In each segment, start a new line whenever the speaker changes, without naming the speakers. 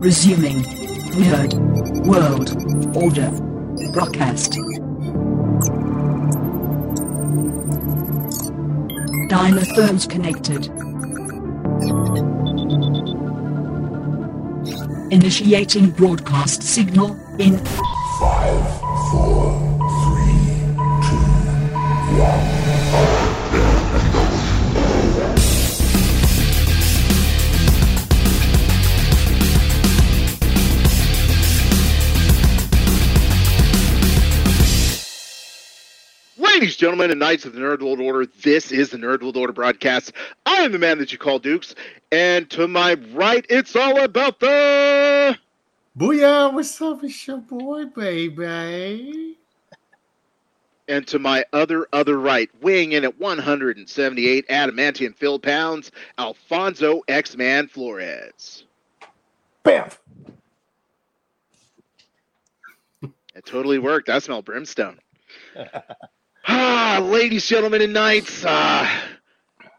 Resuming Nerd World Order broadcast. Dimer phones connected. Initiating broadcast signal in
5, 4, 3, 2,
1. Gentlemen, and knights of the Nerd World Order, this is the Nerd World Order broadcast. I am the man that you call Dukes, and to my right, it's all about the.
Booyah, what's up? It's your boy, baby.
And to my other, other right, weighing in at 178 adamantium filled pounds, Alfonso X Man Flores.
Bam.
It totally worked. I smell brimstone. ah, ladies, gentlemen, and knights. Uh,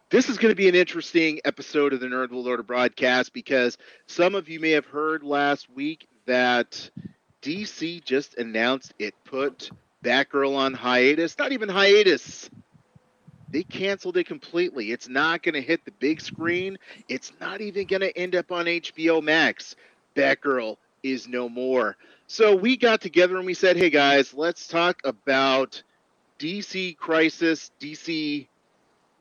this is going to be an interesting episode of the Nerd World Order broadcast because some of you may have heard last week that DC just announced it put Batgirl on hiatus. Not even hiatus. They canceled it completely. It's not going to hit the big screen. It's not even going to end up on HBO Max. Batgirl is no more. So we got together and we said, hey guys, let's talk about DC Crisis, DC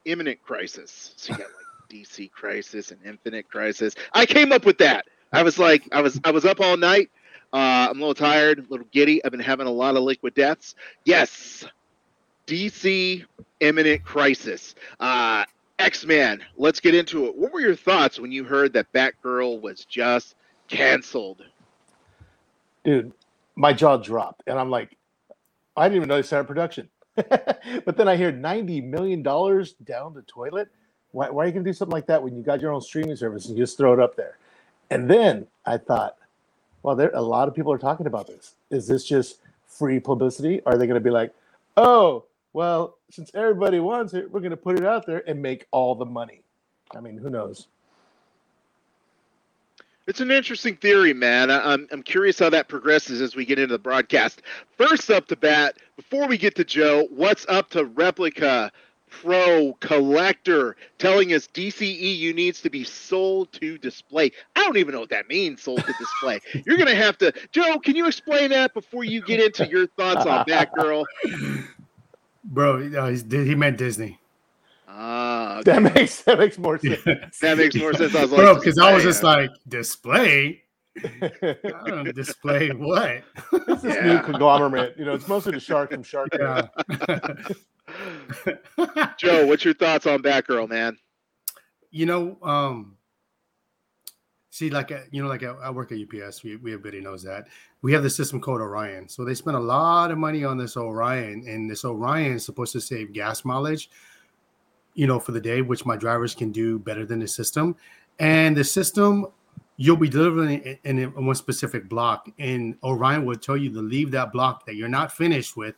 Imminent Crisis. So you got like DC Crisis and Infinite Crisis. I came up with that. I was like, I was I was up all night. Uh, I'm a little tired, a little giddy. I've been having a lot of liquid deaths. Yes, DC Imminent Crisis. Uh, X Men. Let's get into it. What were your thoughts when you heard that Batgirl was just canceled?
Dude, my jaw dropped. And I'm like, I didn't even know they started production. but then I hear $90 million down the toilet. Why, why are you going to do something like that when you got your own streaming service and you just throw it up there? And then I thought, well, there a lot of people are talking about this. Is this just free publicity? Are they going to be like, oh, well, since everybody wants it, we're going to put it out there and make all the money? I mean, who knows?
It's an interesting theory, man. I- I'm, I'm curious how that progresses as we get into the broadcast. First up to bat, before we get to Joe, what's up to Replica Pro Collector telling us DCEU needs to be sold to display? I don't even know what that means, sold to display. You're going to have to. Joe, can you explain that before you get into your thoughts on Batgirl?
Bro, uh, he meant Disney.
Ah,
That makes that makes more sense.
that makes more sense. I was like,
Bro, because I was just like, display? I display what?
It's this
Yeah.
new conglomerate. You know, it's mostly the shark from Shark. Tank.
Yeah.
Joe, what's your thoughts on Batgirl, man?
you know, um, see, like, uh, you know, like I, I work at UPS. We, we everybody knows that we have the system called Orion. So they spent a lot of money on this Orion, and this Orion is supposed to save gas mileage, you know, for the day, which my drivers can do better than the system. And the system, you'll be delivering in, in one specific block, and Orion will tell you to leave that block that you're not finished with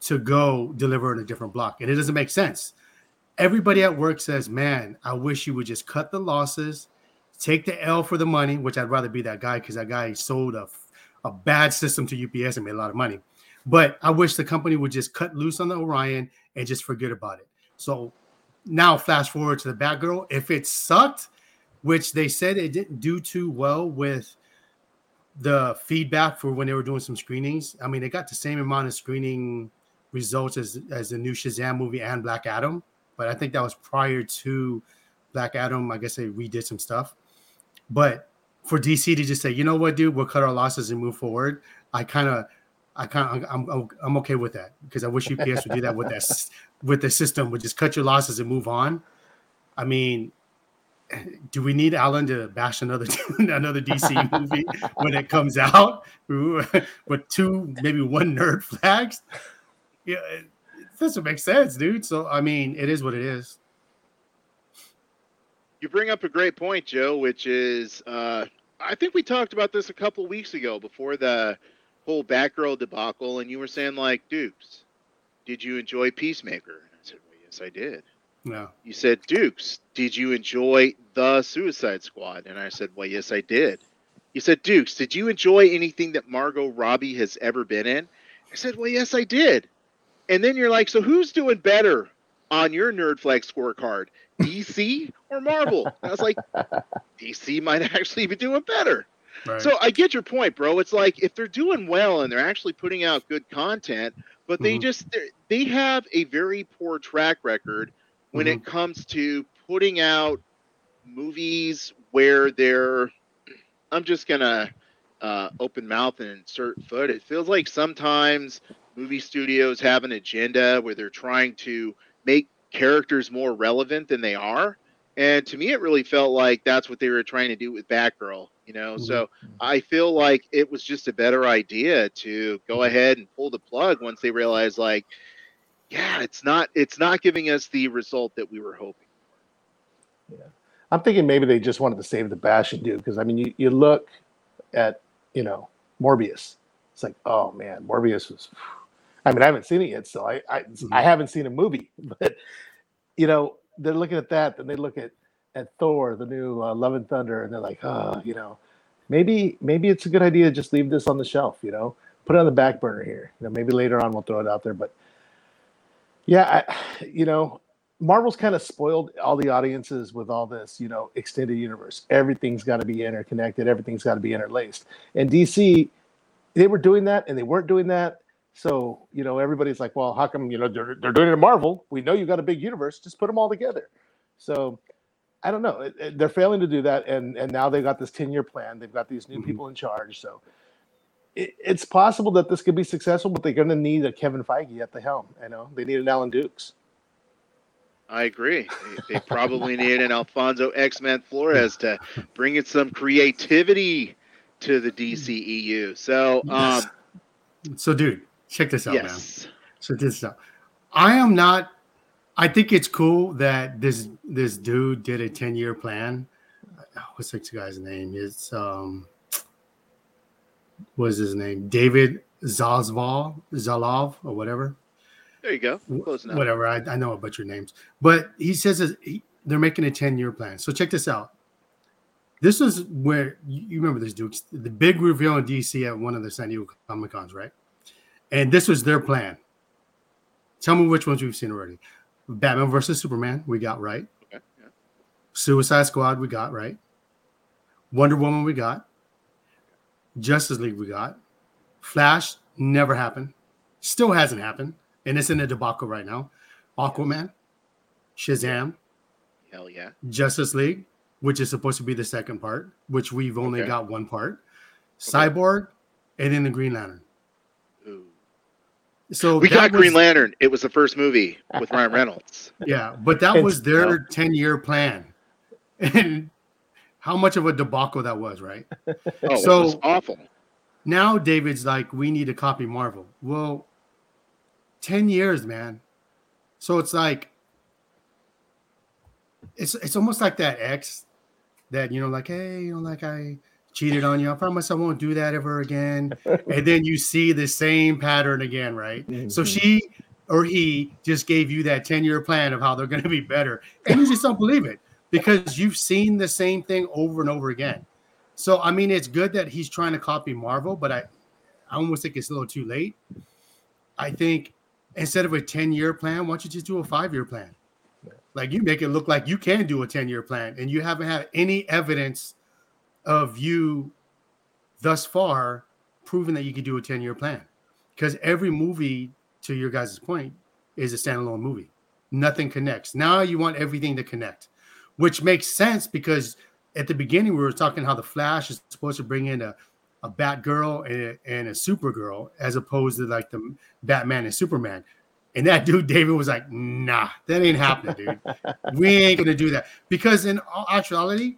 to go deliver in a different block, and it doesn't make sense everybody at work says, "Man, I wish you would just cut the losses, take the L for the money." Which I'd rather be that guy because that guy sold a a bad system to UPS and made a lot of money. But I wish the company would just cut loose on the Orion and just forget about it. So now, fast forward to the Batgirl. If it sucked, which they said it didn't do too well with the feedback for when they were doing some screenings. I mean, they got the same amount of screening results as as the new Shazam movie and Black Adam but I think that was prior to Black Adam. I guess they redid some stuff. But for DC to just say, you know what, dude, we'll cut our losses and move forward. I kind of, I kind of, I'm, I'm, I'm okay with that because I wish UPS would do that with that with the system. Would just cut your losses and move on. I mean, do we need Alan to bash another another DC movie when it comes out with two, maybe one nerd flags? Yeah, it doesn't make sense, dude. So I mean, it is what it is.
You bring up a great point, Joe, which is uh, I think we talked about this a couple weeks ago before the whole Batgirl debacle, and you were saying like, Dukes, did you enjoy Peacemaker? And I said, Well, yes, I did.
No,
You said, Dukes, did you enjoy the Suicide Squad? And I said, Well, yes, I did. You said, Dukes, did you enjoy anything that Margot Robbie has ever been in? I said, Well, yes, I did. And then you're like, So who's doing better on your Nerd Flag scorecard, DC or Marvel? And I was like, DC might actually be doing better.
Right.
So I get your point, bro. It's like if they're doing well and they're actually putting out good content, but they
Mhm.
just they have a very poor track record when it comes to putting out movies where they're I'm just gonna uh, open mouth and insert foot. It feels like sometimes movie studios have an agenda where they're trying to make characters more relevant than they are. And to me, it really felt like that's what they were trying to do with Batgirl. You know, mm-hmm. so I feel like it was just a better idea to go ahead and pull the plug once they realized, like, yeah, it's not it's not giving us the result that we were hoping. For. Yeah.
I'm thinking maybe they just wanted to save the bash and do because I mean you, you look at you know Morbius. It's like oh man, Morbius was. I mean I haven't seen it yet, so I I, mm-hmm. I haven't seen a movie, but you know they're looking at that, then they look at at Thor, the new uh, Love and Thunder, and they're like, oh, you know, maybe maybe it's a good idea to just leave this on the shelf, you know, put it on the back burner here. You know, maybe later on we'll throw it out there, but yeah, I, you know, Marvel's kind of spoiled all the audiences with all this, you know, extended universe. Everything's got to be interconnected. Everything's got to be interlaced. And DC, they were doing that, and they weren't doing that. So you know, everybody's like, "Well, how come you know they're, they're doing it in Marvel? We know you've got a big universe. Just put them all together." So I don't know. It- it- they're failing to do that, and and now they've got this ten year plan. They've got these new
Mhm.
people in charge. So it, it's possible that this could be successful, but they're going to need a Kevin Feige at the helm. You know, they need an Alan Dukes.
I agree. They, they probably need an Alfonso X Men Flores to bring in some creativity to the DCEU. So, um,
so dude, check this out, man.
yes,
So this out. I am not. I think it's cool that this this dude did a ten year plan. What's this guy's name? It's um, what's his name? David Zazval Zalov or whatever.
there you go. Close enough.
Whatever. I, I know a bunch of names, but he says that he, they're making a ten year plan. So check this out. This is where you remember this, Dukes. The big reveal in DC at one of the San Diego Comic Cons, right? And this was their plan. Tell me which ones we've seen already. Batman versus Superman, we got right.
Okay, yeah.
Suicide Squad, we got right. Wonder Woman, we got. Justice League, we got. Flash, never happened. Still hasn't happened. And it's in a debacle right now. Aquaman, Shazam,
Hell yeah.
Justice League, which is supposed to be the second part, which we've only
Okay.
got one part. Cyborg, and then the Green Lantern.
Ooh.
So
We
that
got Green Lantern. It was the first movie with Ryan Reynolds.
Yeah, but that
It's-
was their 10 year plan. And how much of a debacle that was, right?
Oh, oh
So-
it was awful.
Now David's like, we need to copy Marvel. Well, 10 years, man. So it's like, it's it's almost like that ex that, you know, like, hey, you know, like I cheated on you. I promise I won't do that ever again. and then you see the same pattern again, right? So
Mhm.
she or he just gave you that 10 year plan of how they're going to be better. And you just don't believe it because you've seen the same thing over and over again. So, I mean, it's good that he's trying to copy Marvel, but I, I almost think it's a little too late. I think instead of a 10 year plan, why don't you just do a five year plan? Like you make it look like you can do a 10 year plan and you haven't had any evidence of you thus far proving that you can do a 10 year plan. Because every movie, to your guys' point, is a standalone movie. Nothing connects. Now you want everything to connect, which makes sense because at the beginning we were talking how the Flash is supposed to bring in a, a Batgirl and a, and a Supergirl as opposed to like the Batman and Superman. And that dude David was like, "Nah, that ain't happening, dude. we ain't gonna do that." Because in all actuality,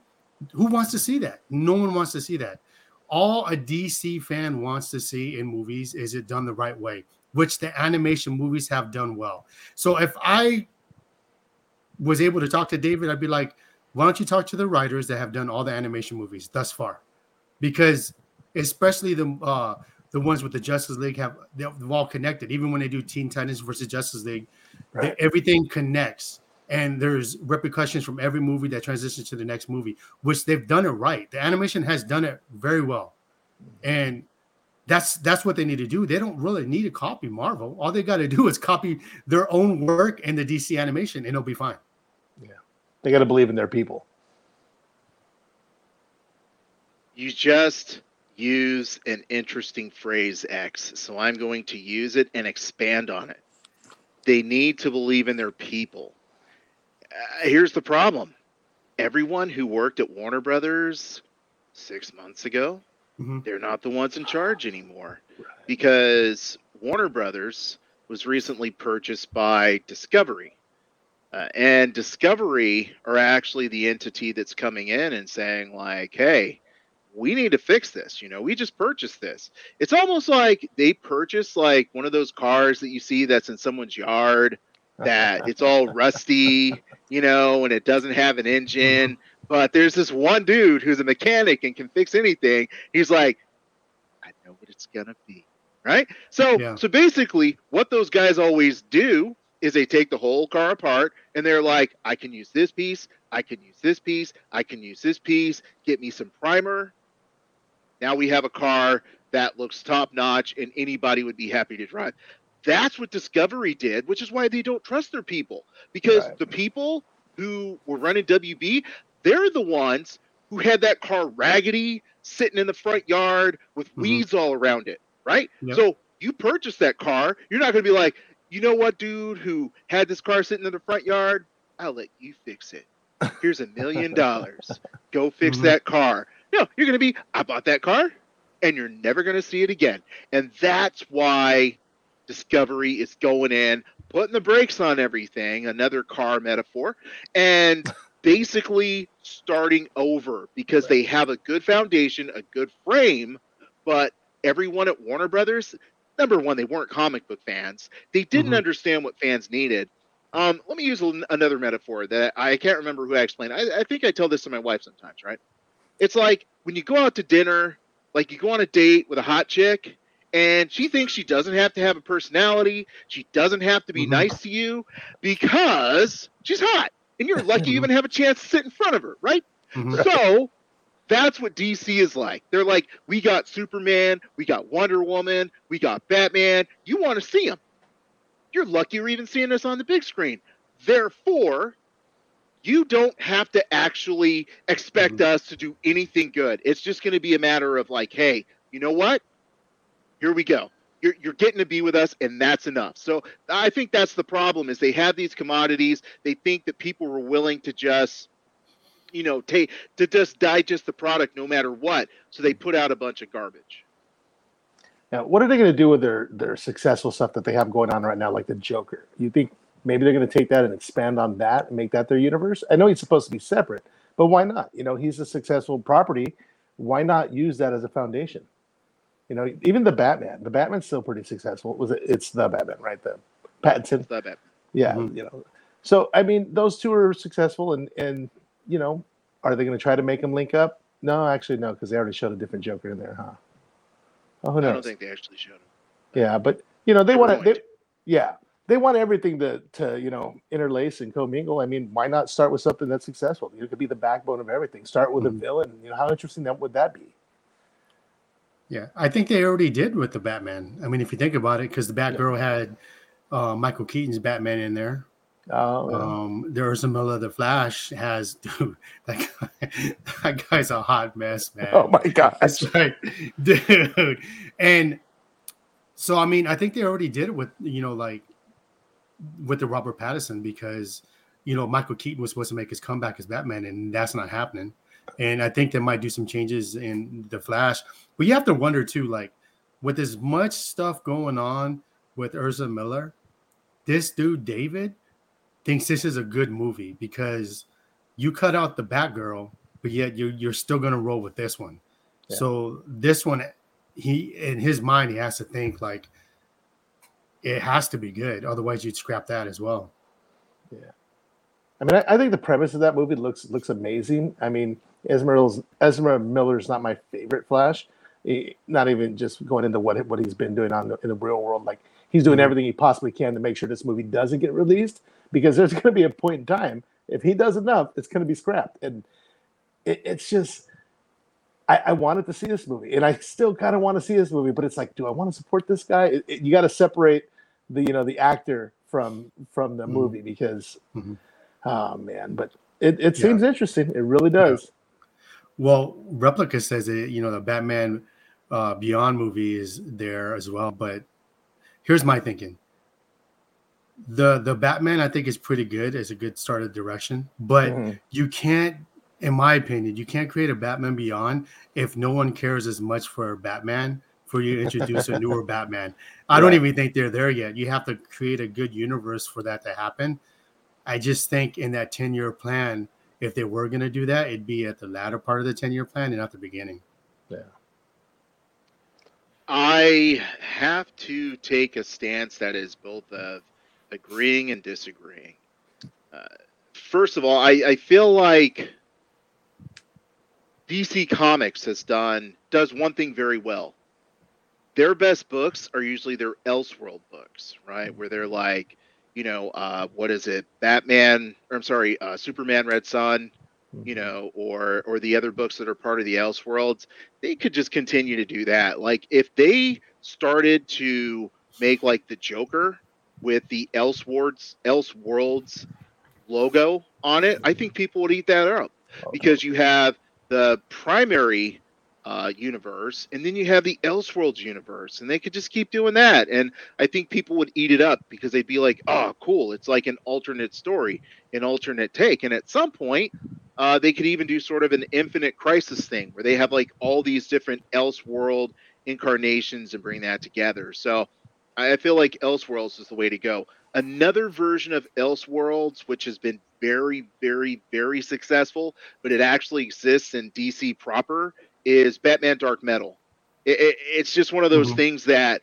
who wants to see that? No one wants to see that. All a DC fan wants to see in movies is it done the right way, which the animation movies have done well. So if I was able to talk to David, I'd be like, why don't you talk to the writers that have done all the animation movies thus far? Because especially the uh the ones with the Justice League have they're all connected. Even when they do Teen Titans versus Justice League, they-
Right.
everything connects. And there's repercussions from every movie that transitions to the next movie, which they've done it right. The animation has done it very well, and that's that's what they need to do. They don't really need to copy Marvel. All they got to do is copy their own work and the DC animation, and it'll be fine.
Yeah, they got to believe in their people.
You just use an interesting phrase, X. So I'm going to use it and expand on it. They need to believe in their people. Uh, here's the problem everyone who worked at Warner Brothers six months ago,
Mhm.
they're not the ones in charge anymore because Warner Brothers was recently purchased by Discovery. Uh, and Discovery are actually the entity that's coming in and saying, like, hey, we need to fix this. You know, we just purchased this. It's almost like they purchased like one of those cars that you see that's in someone's yard that it's all rusty, you know, and it doesn't have an engine. But there's this one dude who's a mechanic and can fix anything. He's like, I know what it's gonna be, right? So,
Yeah.
so basically, what those guys always do is they take the whole car apart and they're like, I can use this piece, I can use this piece, I can use this piece. Get me some primer. Now we have a car that looks top notch and anybody would be happy to drive. That's what Discovery did, which is why they don't trust their people. Because
Right.
the people who were running WB, they're the ones who had that car raggedy, sitting in the front yard with
Mhm.
weeds all around it, right?
Yep.
So you purchase that car, you're not going to be like, you know what, dude, who had this car sitting in the front yard? I'll let you fix it. Here's a million dollars. Go fix
Mhm.
that car. No, you're going to be, I bought that car, and you're never going to see it again. And that's why Discovery is going in, putting the brakes on everything, another car metaphor, and basically starting over because they have a good foundation, a good frame, but everyone at Warner Brothers, number one, they weren't comic book fans. They didn't
Mhm.
understand what fans needed. Um, let me use another metaphor that I can't remember who I explained. I, I think I tell this to my wife sometimes, right? It's like when you go out to dinner, like you go on a date with a hot chick, and she thinks she doesn't have to have a personality, she doesn't have to be
Mhm.
nice to you because she's hot, and you're lucky you even have a chance to sit in front of her, right?
Mhm.
So that's what DC is like. They're like, we got Superman, we got Wonder Woman, we got Batman. You want to see them. You're lucky you're even seeing us on the big screen. Therefore, you don't have to actually expect us to do anything good. It's just going to be a matter of like, hey, you know what? Here we go. You're, you're getting to be with us, and that's enough. So I think that's the problem is they have these commodities. They think that people were willing to just, you know, take to just digest the product no matter what. So they put out a bunch of garbage.
Now, what are they going to do with their their successful stuff that they have going on right now, like the Joker? You think maybe they're going to take that and expand on that and make that their universe? I know he's supposed to be separate, but why not? You know, he's a successful property. Why not use that as a foundation? You know, even the Batman. The Batman's still pretty successful. Was it? It's the Batman, right? The Pattinson.
It's not bad.
Yeah,
Mhm.
you know. So I mean, those two are successful, and and you know, are they going to try to make them link up? No, actually, no, because they already showed a different Joker in there, huh? Oh, who knows?
I don't think they actually showed him.
Yeah, but you know they
They
want to. Yeah, they want everything to to you know interlace and commingle. I mean, why not start with something that's successful? It could be the backbone of everything. Start with
Mhm.
a villain. You know, how interesting that would that be?
Yeah, I think they already did with the Batman. I mean, if you think about it, because the Batgirl had uh, Michael Keaton's Batman in there.
Oh, yeah.
Um, there was the Flash has dude. That guy, that guy's a hot mess, man.
oh my god,
That's right, dude. And so, I mean, I think they already did it with you know, like with the Robert Pattinson because you know Michael Keaton was supposed to make his comeback as Batman, and that's not happening. And I think they might do some changes in the Flash, but you have to wonder too, like with as much stuff going on with Ezra Miller, this dude David thinks this is a good movie because you cut out the Batgirl, but yet you're you're still gonna roll with this one.
Yeah.
So this one, he in his mind he has to think like it has to be good, otherwise you'd scrap that as well. Yeah.
I mean, I, I think the premise of that movie looks looks amazing. I mean, Ezra's Ezra Miller's not my favorite Flash. He- not even just going into what what he's been doing on the, in the real world. Like he's doing
Mhm.
everything he possibly can to make sure this movie doesn't get released. because there's going to be a point in time if he does enough, it's going to be scrapped, and it, it's just. I, I wanted to see this movie, and I still kind of want to see this movie, but it's like, do I want to support this guy? It- it- you got to separate the you know the actor from from the
Mhm.
movie because,
Mhm.
oh man, but it, it
Yeah.
seems interesting. It really does.
Well, Replica says that you know the Batman uh, Beyond movie is there as well, but here's my thinking: the the Batman I think is pretty good as a good start of direction, but
Mhm.
you can't, in my opinion, you can't create a Batman Beyond if no one cares as much for Batman for you to introduce a newer Batman. I don't even think they're there yet. You have to create a good universe for that to happen. I just think in that 10 year plan, if they were going to do that, it'd be at the latter part of the 10 year plan and not the beginning. Yeah.
I have to take a stance that is both of agreeing and disagreeing. Uh, first of all, I, I feel like DC Comics has done does one thing very well. Their best books are usually their Elseworld books, right? Where they're like, you know, uh, what is it? Batman, or I'm sorry, uh, Superman Red Sun, you know, or or the other books that are part of the Elseworlds, they could just continue to do that. Like if they started to make like the Joker with the Elseworlds Elseworlds logo on it, I think people would eat that up because you have the primary uh, universe and then you have the Elseworlds universe, and they could just keep doing that. And I think people would eat it up because they'd be like, "Oh, cool! It's like an alternate story, an alternate take." And at some point, uh, they could even do sort of an infinite crisis thing where they have like all these different Elseworld incarnations and bring that together. So I I feel like Elseworlds is the way to go. Another version of Elseworlds, which has been very, very, very successful, but it actually exists in DC proper, is Batman Dark Metal. It, it, it's just one of those
Mhm.
things that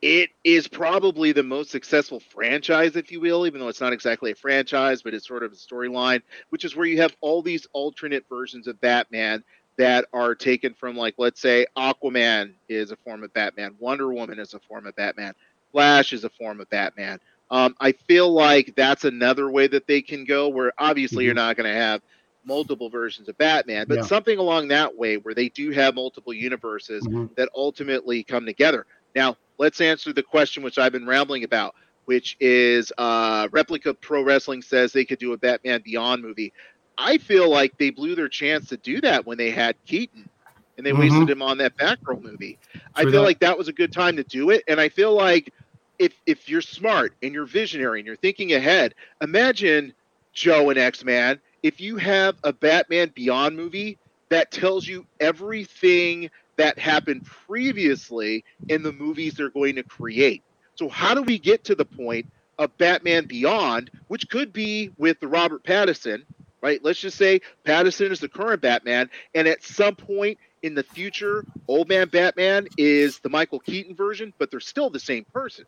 it is probably the most successful franchise, if you will, even though it's not exactly a franchise, but it's sort of a storyline, which is where you have all these alternate versions of Batman that are taken from, like, let's say Aquaman is a form of Batman, Wonder Woman is a form of Batman, Flash is a form of Batman. Um, I feel like that's another way that they can go, where obviously you're not going to have multiple versions of Batman, but
Yeah.
something along that way where they do have multiple universes
Mhm.
that ultimately come together. Now, let's answer the question which I've been rambling about, which is uh, Replica Pro Wrestling says they could do a Batman Beyond movie. I feel like they blew their chance to do that when they had Keaton and they
Mhm.
wasted him on that Batgirl movie. I feel
that.
like that was a good time to do it, and I feel like if if you're smart and you're visionary and you're thinking ahead, imagine Joe and X Man if you have a Batman Beyond movie that tells you everything that happened previously in the movies they're going to create. So how do we get to the point of Batman Beyond, which could be with the Robert Pattinson, right? Let's just say Pattinson is the current Batman, and at some point in the future, Old Man Batman is the Michael Keaton version, but they're still the same person,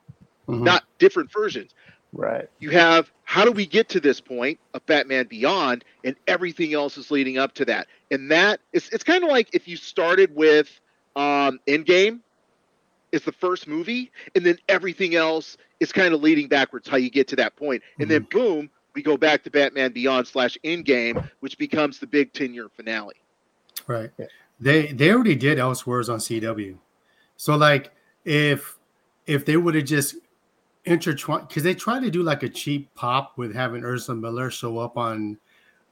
Mhm.
not different versions
Right.
you have how do we get to this point of Batman Beyond and everything else is leading up to that. And that it's it's kind of like if you started with um Endgame is the first movie and then everything else is kind of leading backwards how you get to that point. And then boom, we go back to Batman Beyond slash Endgame, which becomes the big 10 year finale.
Right.
Yeah.
They they already did Elseworlds on CW. So like if if they would have just intertwined because they tried to do like a cheap pop with having Ursula Miller show up on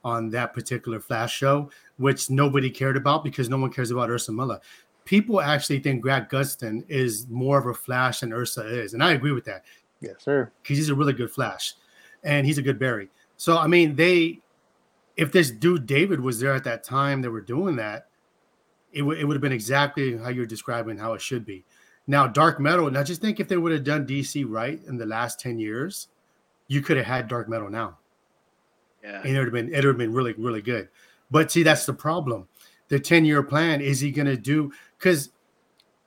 on that particular Flash show, which nobody cared about because no one cares about Ursula Miller. People actually think Grant Gustin is more of a Flash than Ursa is, and I agree with that
Yes, sir.
because he's a really good Flash, and he's a good Barry. So I mean, they if this dude David was there at that time, they were doing that. It, would it would have been exactly how you're describing how it should be. Now, Dark Metal. Now, just think if they would have done DC right in the last ten years, you could have had Dark Metal now,
Yeah.
and it would have been it would have been really really good. But see, that's the problem. The ten year plan is he going to do because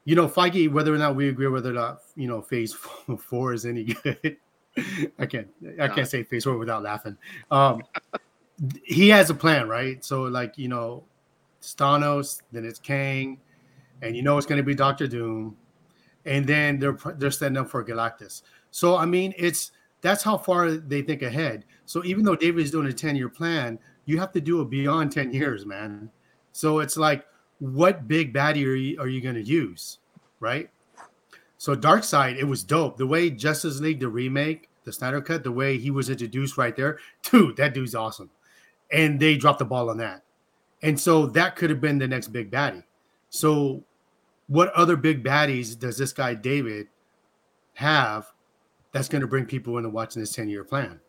you know Feige, whether or not we agree whether or not you know Phase Four is any good. I can't I can't say Phase Four without laughing. Um, he has a plan, right? So like you know, Thanos, then it's Kang, and you know it's going to be Doctor Doom, and then they're they're setting up for Galactus. So I mean, it's that's how far they think ahead. So even though David is doing a 10 year plan, you have to do it beyond 10 years, man. So it's like, what big baddie are you, are you going to use? Right. So Darkseid, it was dope. The way Justice League, the remake, the Snyder Cut, the way he was introduced right there, dude, that dude's awesome. And they dropped the ball on that. And so that could have been the next big baddie. So, what other big baddies does this guy David have that's going to bring people into watching this 10 year plan?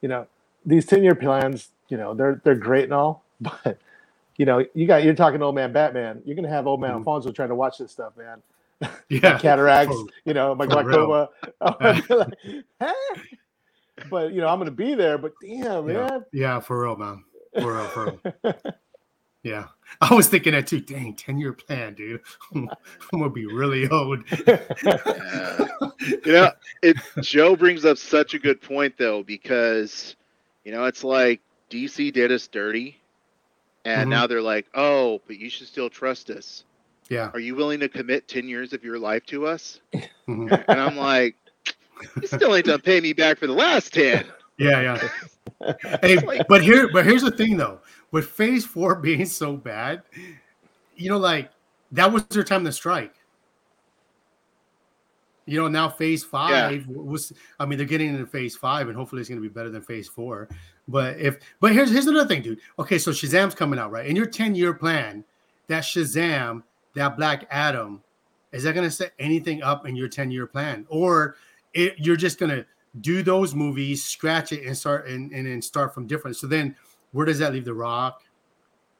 You know, these 10 year plans, you know, they're they're great and all, but you know, you got you're talking old man Batman. You're gonna have old man
Mhm.
Alfonso trying to watch this stuff, man.
Yeah.
Cataracts,
For-
you know, my glaucoma. Huh? But you know, I'm gonna be there. But damn,
Yeah.
man.
Yeah, for real, man. For real, for real. Yeah. I was thinking that too. Dang, 10 year plan, dude. I'm to be really old.
Yeah. you know, it Joe brings up such a good point though, because you know, it's like DC did us dirty, and
Mhm.
now they're like, oh, but you should still trust us.
Yeah.
Are you willing to commit ten years of your life to us?
Mhm.
And I'm like, you still ain't done pay me back for the last ten.
Yeah, yeah. Hey, but here, but here's the thing though. With phase four being so bad, you know, like that was their time to strike. You know, now phase five was I mean, they're getting into phase five, and hopefully it's gonna be better than phase four. But if but here's here's another thing, dude. Okay, so Shazam's coming out, right? In your 10-year plan, that Shazam, that Black Adam, is that gonna set anything up in your 10-year plan? Or it, you're just gonna do those movies, scratch it, and start and, and then start from different. So then where does that leave the rock?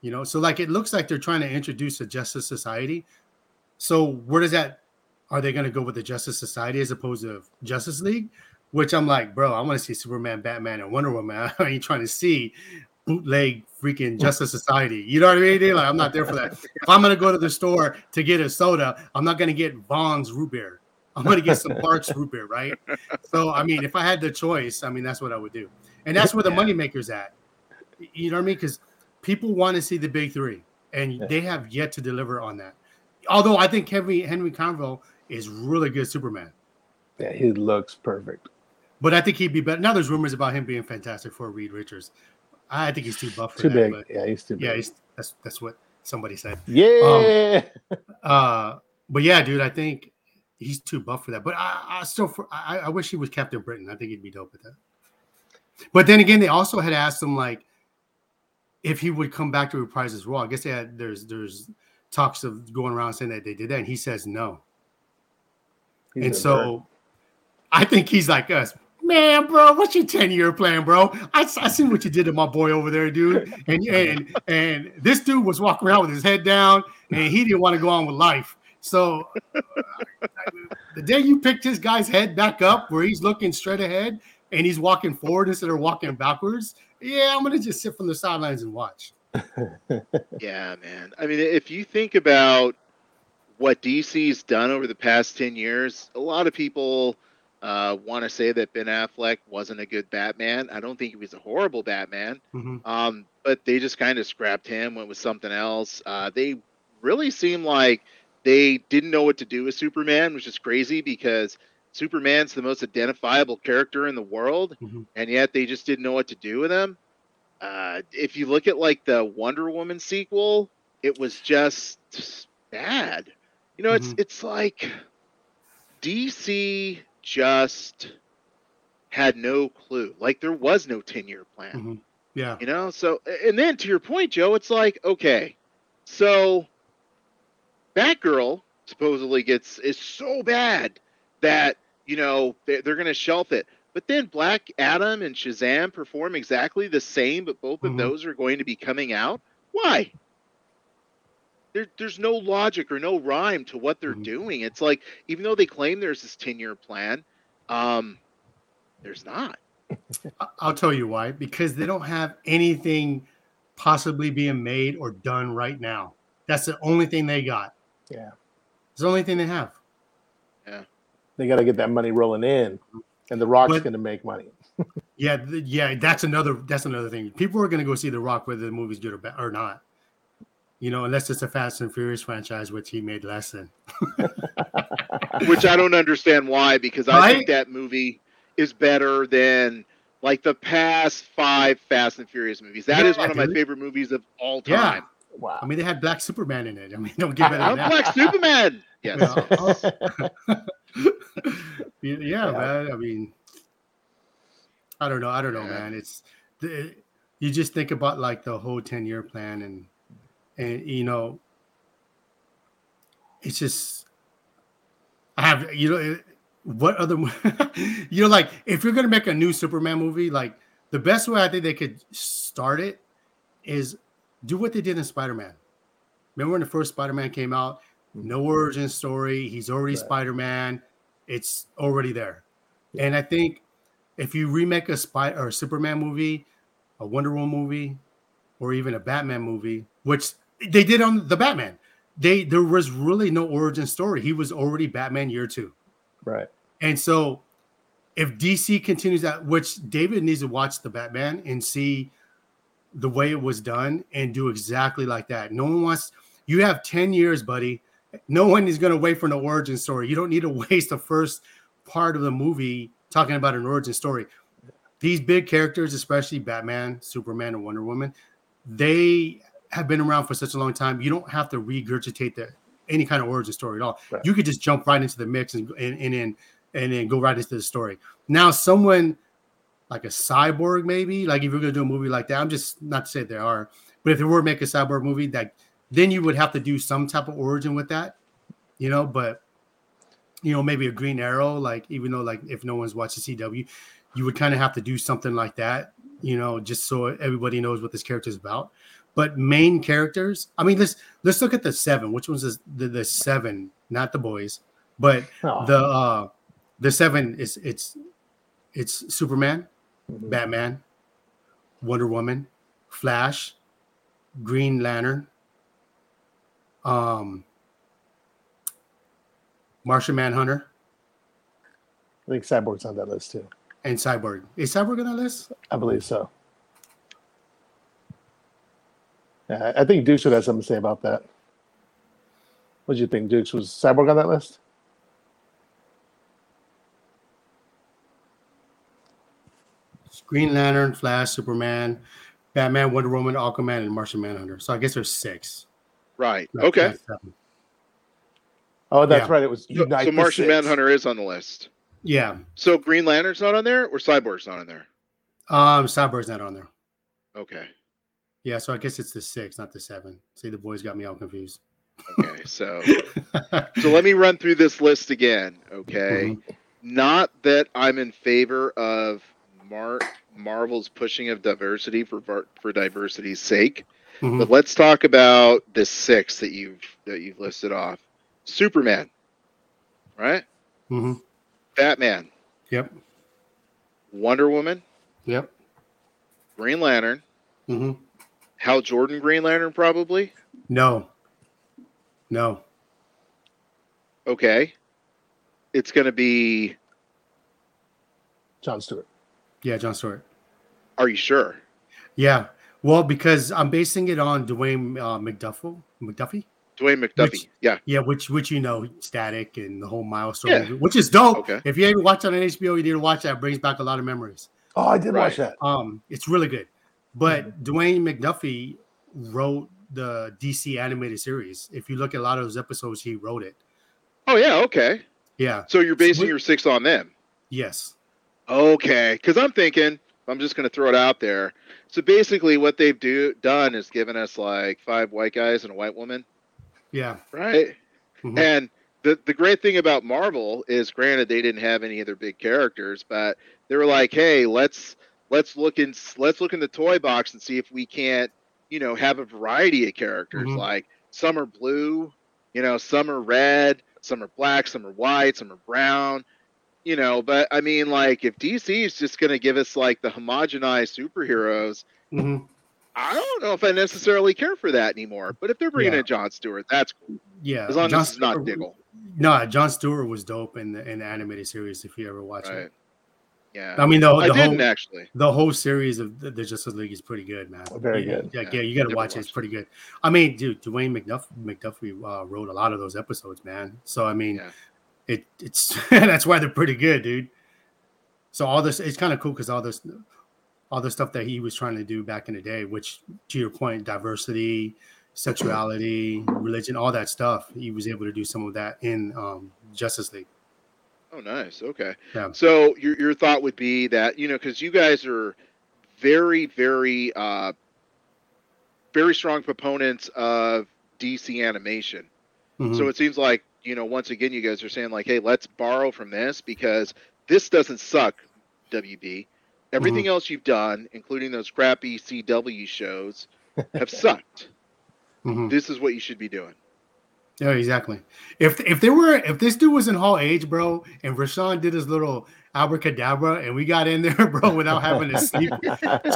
You know, so like it looks like they're trying to introduce a justice society. So where does that are they going to go with the Justice Society as opposed to Justice League? Which I'm like, bro, I want to see Superman, Batman, and Wonder Woman. I ain't trying to see bootleg freaking hmm. Justice Society. You know what I mean? Like, I'm not there for that. If I'm gonna go to the store to get a soda, I'm not gonna get Vaughn's root beer. I'm gonna get some Barq's root beer, right? So I mean, if I had the choice, I mean that's what I would do. And that's where the
Yeah.
moneymaker's at. You know what I mean? Because people want to see the big three, and
Yeah.
they have yet to deliver on that. Although I think Henry Henry Cavill is really good Superman.
Yeah, he looks perfect.
But I think he'd be better. Now there's rumors about him being fantastic for Reed Richards. I think he's too buff for
Too
that.
big.
But
Yeah, he's too big.
yeah, he's, that's that's what somebody said.
yeah.
Uh, but yeah, dude, I think he's too buff for that. But I, I still, for, I, I wish he was Captain Britain. I think he'd be dope with that. But then again, they also had asked him like if he would come back to reprise his role. I guess they had there's there's talks of going around saying that they did that, and he says no.
He's
and so I think he's like us. Man, bro, what's your 10 year plan, bro? I, I seen what you did to my boy over there, dude. And and and this dude was walking around with his head down and he didn't want to go on with life. So the day you picked this guy's head back up where he's looking straight ahead and he's walking forward instead of walking backwards, yeah, I'm gonna just sit from the sidelines and watch.
Yeah, man. I mean, if you think about what DC's done over the past 10 years, a lot of people uh, want to say that Ben Affleck wasn't a good Batman. I don't think he was a horrible Batman,
Mhm.
um, but they just kind of scrapped him, went with something else. Uh, they really seem like they didn't know what to do with Superman, which is crazy because Superman's the most identifiable character in the world,
Mhm.
and yet they just didn't know what to do with him. Uh, if you look at like the Wonder Woman sequel, it was just bad. You know, it's
Mhm.
it's like DC just had no clue. Like there was no 10-year plan.
Mhm. Yeah.
You know, so and then to your point, Joe, it's like, okay, so Batgirl supposedly gets is so bad that you know they're, they're going to shelf it. But then Black Adam and Shazam perform exactly the same, but both
Mhm.
of those are going to be coming out. Why? There, there's no logic or no rhyme to what they're
Mhm.
doing. It's like even though they claim there's this 10 year plan, um, there's not.
I'll tell you why. Because they don't have anything possibly being made or done right now. That's the only thing they got.
Yeah.
It's the only thing they have.
They got to get that money rolling in, and the Rock's going to make money.
Yeah, th- yeah. That's another. That's another thing. People are going to go see The Rock whether the movie's good or bad or not. You know, unless it's a Fast and Furious franchise, which he made less than.
which I don't understand why, because I
Right?
think that movie is better than like the past five Fast and Furious movies. That is
Yeah,
one of my
dude.
favorite movies of all
Yeah.
time.
wow.
I mean, they had Black Superman in it. I mean, don't give it
I'm
that.
Black Superman. Yes.
Yeah. yeah, man. I mean, I don't know. I don't know,
Yeah.
man. It's the, you just think about like the whole ten year plan, and and you know, it's just I have you know what other you know like if you're gonna make a new Superman movie, like the best way I think they could start it is do what they did in Spider Man. Remember when the first Spider Man came out? Mm-hmm. No origin story. He's already
Right.
Spider Man. It's already there. And I think if you remake a spy or a Superman movie, a Wonder Woman movie, or even a Batman movie, which they did on the Batman, they there was really no origin story. He was already Batman year two.
right.
And so if DC continues that, which David needs to watch the Batman and see the way it was done and do exactly like that. No one wants you have 10 years, buddy. No one is going to wait for an origin story. You don't need to waste the first part of the movie talking about an origin story. These big characters, especially Batman, Superman, and Wonder Woman, they have been around for such a long time. You don't have to regurgitate the any kind of origin story at all.
Right.
You could just jump right into the mix and and and then and then go right into the story. Now, someone like a cyborg, maybe like if you're gonna do a movie like that, I'm just not to say they are, but if they were to make a cyborg movie, that then you would have to do some type of origin with that, you know. But you know, maybe a Green Arrow, like even though like if no one's watching CW, you would kind of have to do something like that, you know, just so everybody knows what this character is about. But main characters, I mean, let's let's look at the seven. Which one's the the, the seven? Not the boys, but
Oh,
the uh the seven is it's it's Superman,
mhm.
Batman, Wonder Woman, Flash, Green Lantern, um Martian Manhunter,
I think Cyborg's on that list too.
and Cyborg. Is Cyborg on that list?
I believe so. Yeah, I think Dukes would have something to say about that. What do you think, Dukes? Was Cyborg on that list?
Green Lantern, Flash, Superman, Batman, Wonder Woman, Aquaman, and Martian Manhunter. So I guess there's six.
Right.
not-
Okay.
not.
Oh, that's
Yeah.
right. It was
So,
Unite
so
the
Martian. Manhunter is on the list.
Yeah.
So Green Lantern's not on there, or Cyborg's not on there.
Um, Cyborg's not on there.
Okay.
Yeah, so I guess it's the six, not the seven. See, the boys got me all confused.
Okay. So so let me run through this list again. Okay.
Mhm.
Not that I'm in favor of Mar- Marvel's pushing of diversity for for diversity's sake,
Mhm.
but let's talk about the six that you've that you've listed off. Superman, right?
Mm-hmm.
Batman,
Yep.
Wonder Woman,
Yep.
Green Lantern,
hmm
Hal Jordan Green Lantern, probably.
No. No.
Okay. It's going to be.
John Stewart.
Yeah, John Stewart.
Are you sure?
Yeah. Well, because I'm basing it on Dwayne uh, McDuffie. McDuffie.
Dwayne McDuffie.
Which-
yeah.
Yeah, which which you know, Static and the whole Milestone
Yeah.
movie, which is dope.
Okay.
If you ever watch it on HBO, you need to watch that. It brings back a lot of memories.
Oh, I did watch that.
Um, it's really good. But
Mm-hmm.
Dwayne McDuffie wrote the DC animated series. If you look at a lot of those episodes, he wrote it.
Oh yeah. Okay.
Yeah.
So you're basing
Sweet.
your six on them.
Yes.
Okay. Because I'm thinking. I'm just going to throw it out there. So basically, what they've do done is given us like five white guys and a white woman,
Yeah.
right?
Mhm.
And the the great thing about Marvel is, granted, they didn't have any other big characters, but they were like, hey, let's let's look in let's look in the toy box and see if we can't, you know, have a variety of characters.
Mhm.
Like some are blue, you know, some are red, some are black, some are white, some are brown. You know, but I mean, like, if DC is just going to give us like the homogenized superheroes,
Mhm.
I don't know if I necessarily care for that anymore. But if they're bringing
Yeah.
in John Stewart, that's cool.
Yeah.
As long
Jon
as it's not
Stewart-
Diggle.
No, John Stewart was dope in the in the animated series. If you ever watch
Right.
it,
Yeah.
I mean the,
I
the
didn't
whole
actually.
the whole series of the, the Justice League is pretty good, man.
Very
Yeah,
good.
Yeah,
Yeah,
yeah, you got to
never
watch it. It's pretty good. I mean, dude, Dwayne McDuff, McDuffie uh, wrote a lot of those episodes, man. So I mean,
Yeah.
It it's that's why they're pretty good, dude. So all this it's kind of cool because all this all the stuff that he was trying to do back in the day, which to your point, diversity, sexuality, religion, all that stuff, he was able to do some of that in um, Justice League.
Oh, nice. Okay.
Yeah.
So your your thought would be that you know because you guys are very very uh, very strong proponents of DC animation.
Mhm.
So it seems like you know once again you guys are saying like, hey, let's borrow from this because this doesn't suck. WB, everything else you've done, including those crappy CW shows, have sucked.
Mhm.
This is what you should be doing.
Yeah, exactly. If if there were if this dude was in Hall H, bro, and Rashawn did his little abracadabra and we got in there, bro, without having to sleep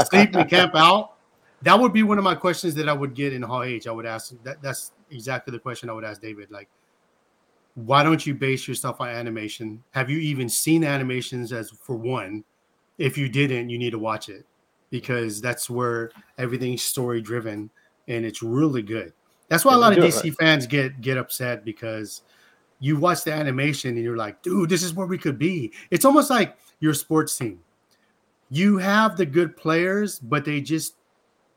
sleep and camp out, that would be one of my questions that I would get in Hall H. I would ask that that's exactly the question I would ask David. Like, why don't you base yourself on animation? Have you even seen animations as for one? If you didn't, you need to watch it because that's where everything's story driven and it's really good. That's why a lot of DC
right.
fans get get upset because you watch the animation and you're like, dude, this is where we could be. It's almost like your sports team. You have the good players, but they just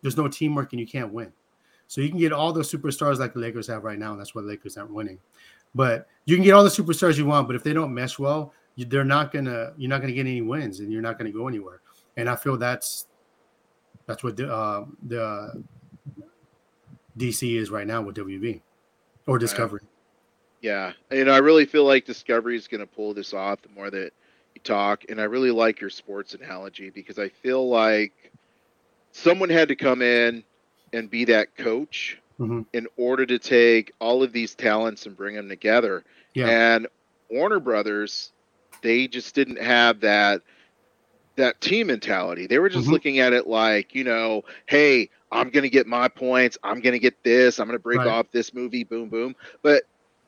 there's no teamwork and you can't win. So you can get all the superstars like the Lakers have right now, and that's why the Lakers aren't winning. But you can get all the superstars you want, but if they don't mesh well, you, they're not gonna you're not gonna get any wins, and you're not gonna go anywhere. And I feel that's that's what the uh, the DC is right now with WB or Discovery.
Yeah, and I really feel like Discovery is going to pull this off the more that you talk. And I really like your sports analogy because I feel like someone had to come in and be that coach
Mhm.
in order to take all of these talents and bring them together.
Yeah.
And Warner Brothers, they just didn't have that that team mentality. They were just
Mhm.
looking at it like, you know, hey, I'm going to get my points. I'm going to get this. I'm going to break
Right.
off this movie. Boom, boom. But,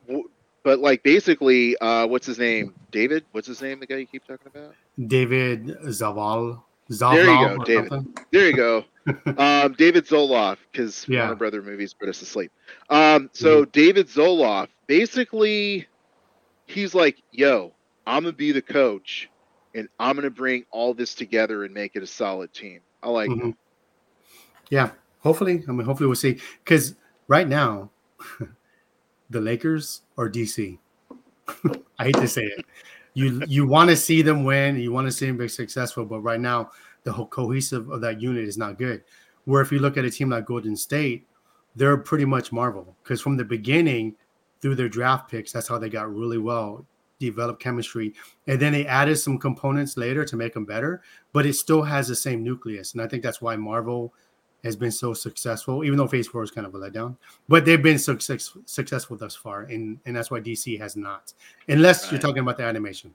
w- but like basically, uh, what's his name? David. What's his name? The guy you keep talking about.
David Zaval. Zaval
There you go, David.
something.
There you go. Um, David Zoloff, because
Yeah.
Warner Brother movies put us to sleep. Um, so David Zoloff, basically, he's like, "Yo, I'm gonna be the coach, and I'm gonna bring all this together and make it a solid team." I like.
Mhm. Yeah, hopefully. I mean, hopefully we'll see. Because right now, the Lakers or DC. I hate to say it. You you want to see them win. You want to see them be successful. But right now, the whole cohesive of that unit is not good. Where if you look at a team like Golden State, they're pretty much Marvel. Because from the beginning, through their draft picks, that's how they got really well, developed chemistry, and then they added some components later to make them better. But it still has the same nucleus, and I think that's why Marvel has been so successful, even though Phase Four is kind of a letdown. But they've been success, successful thus far, and and that's why DC has not, unless you're talking about the animation.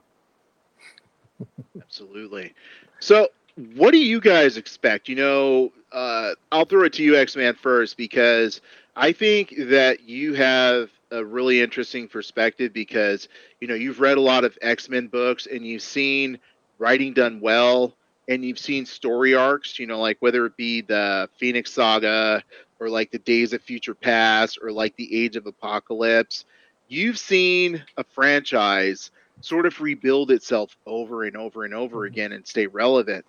Absolutely. So, what do you guys expect? You know, uh, I'll throw it to you, X Man, first, because I think that you have a really interesting perspective because, you know, you've read a lot of X Men books and you've seen writing done well and you've seen story arcs, you know, like whether it be the Phoenix Saga or like the Days of Future Past or like the Age of Apocalypse. You've seen a franchise sort of rebuild itself over and over and over again and stay relevant.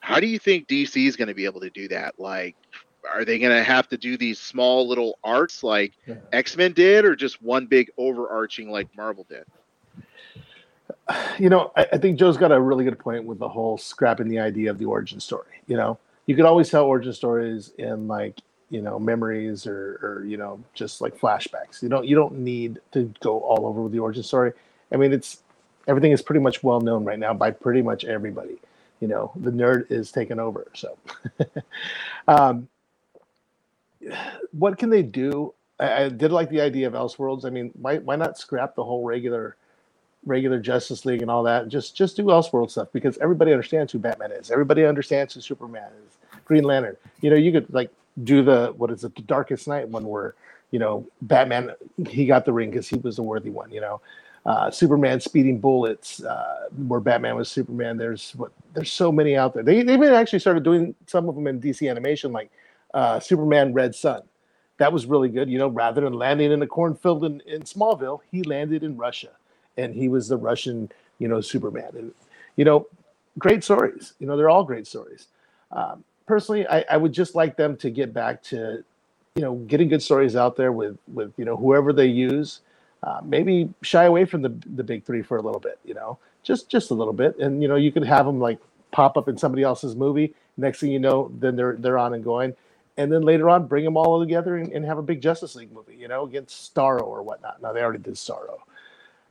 How do you think DC is going to be able to do that? Like, are they going to have to do these small little arcs like
Yeah.
X Men did, or just one big overarching like Marvel did?
you know, I, I think Joe's got a really good point with the whole scrapping the idea of the origin story. You know, you could always tell origin stories in like you know memories or or you know just like flashbacks. You don't you don't need to go all over with the origin story. I mean, it's everything is pretty much well known right now by pretty much everybody. You know, the nerd is taken over. So, um, what can they do? I, I did like the idea of Elseworlds. I mean, why why not scrap the whole regular regular Justice League and all that? Just just do Elseworld stuff because everybody understands who Batman is. Everybody understands who Superman is. Green Lantern. You know, you could like do the what is it, the Darkest Night one where you know Batman he got the ring because he was the worthy one. You know. Uh, Superman speeding bullets, uh, where Batman was Superman. There's what there's so many out there. They they even actually started doing some of them in DC animation, like uh, Superman Red Sun. That was really good. You know, rather than landing in a cornfield in, in Smallville, he landed in Russia. and he was the Russian, you know, Superman. And you know, great stories. You know, they're all great stories. Um, personally, I, I would just like them to get back to, you know, getting good stories out there with with you know whoever they use. Uh, maybe shy away from the the big three for a little bit. You know, just just a little bit, and you know, you could have them like pop up in somebody else's movie. Next thing you know, then they're they're on and going and then later on bring them all together and, and, have a big Justice League movie, you know, against Starro or whatnot. Now they already did Starro,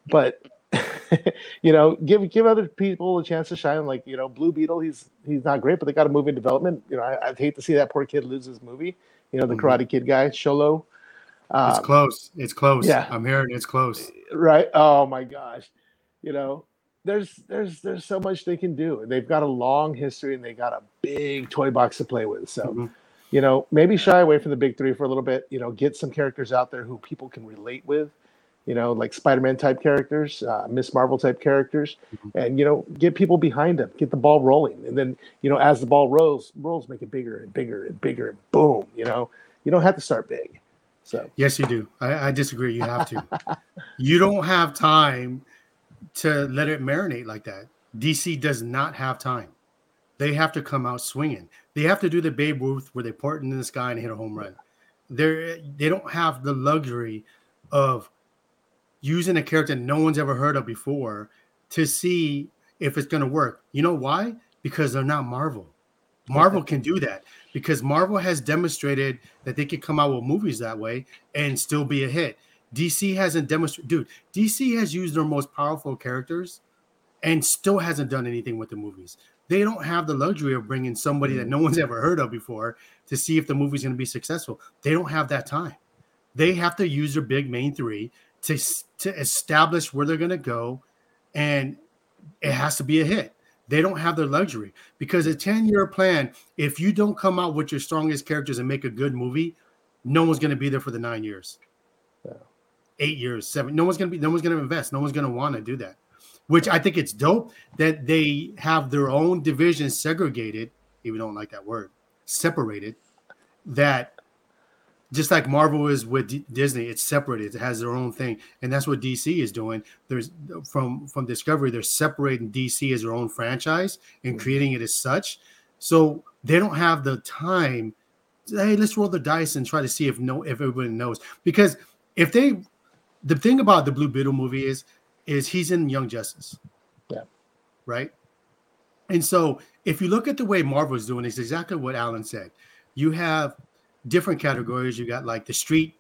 but you know, give give other people a chance to shine. Like you know, Blue Beetle, he's he's not great, but they got a movie in development. You know, I, would hate to see that poor kid lose his movie. You know, the mm-hmm. Karate Kid guy, Xolo.
Um, it's close. It's close. Yeah, I'm hearing it's close.
Right. Oh my gosh. You know, there's there's there's so much they can do. They've got a long history and they got a big toy box to play with. So. Mm-hmm you know, maybe shy away from the big three for a little bit. You know, get some characters out there who people can relate with you know, like Spider-Man type characters, uh, Miss Marvel type characters, mm-hmm. and you know, get people behind them, get the ball rolling, and then you know, as the ball rolls, rolls make it bigger and bigger and bigger, and boom, you know, you don't have to start big. So
yes, you do. I, I disagree. You have to. you don't have time to let it marinate like that. DC does not have time. They have to come out swinging. They have to do the Babe Ruth where they port in the sky and hit a home run. They're they don't have the luxury of using a character no one's ever heard of before to see if it's going to work. You know why? Because they're not Marvel. Marvel can do that because Marvel has demonstrated that they can come out with movies that way and still be a hit. DC hasn't demonstrated, dude. DC has used their most powerful characters and still hasn't done anything with the movies. They don't have the luxury of bringing somebody that no one's ever heard of before to see if the movie's going to be successful. They don't have that time. They have to use their big main three to to establish where they're going to go, and it has to be a hit. They don't have the luxury because a 10 year plan, if you don't come out with your strongest characters and make a good movie, no one's going to be there for the nine years, yeah. eight years, seven. No one's going to be, no one's going to invest. No one's going to want to do that, which I think it's dope that they have their own division segregated, even though I don't like that word, separated, that just like Marvel is with D- Disney, it's separated. It has their own thing, and that's what DC is doing. There's from from Discovery, they're separating DC as their own franchise and mm-hmm. creating it as such. So they don't have the time. To, hey, let's roll the dice and try to see if no if everybody knows. Because if they, the thing about the Blue Beetle movie is, is he's in Young Justice.
Yeah.
Right. And so if you look at the way Marvel is doing, it's exactly what Alan said. You have different categories. You got like the street,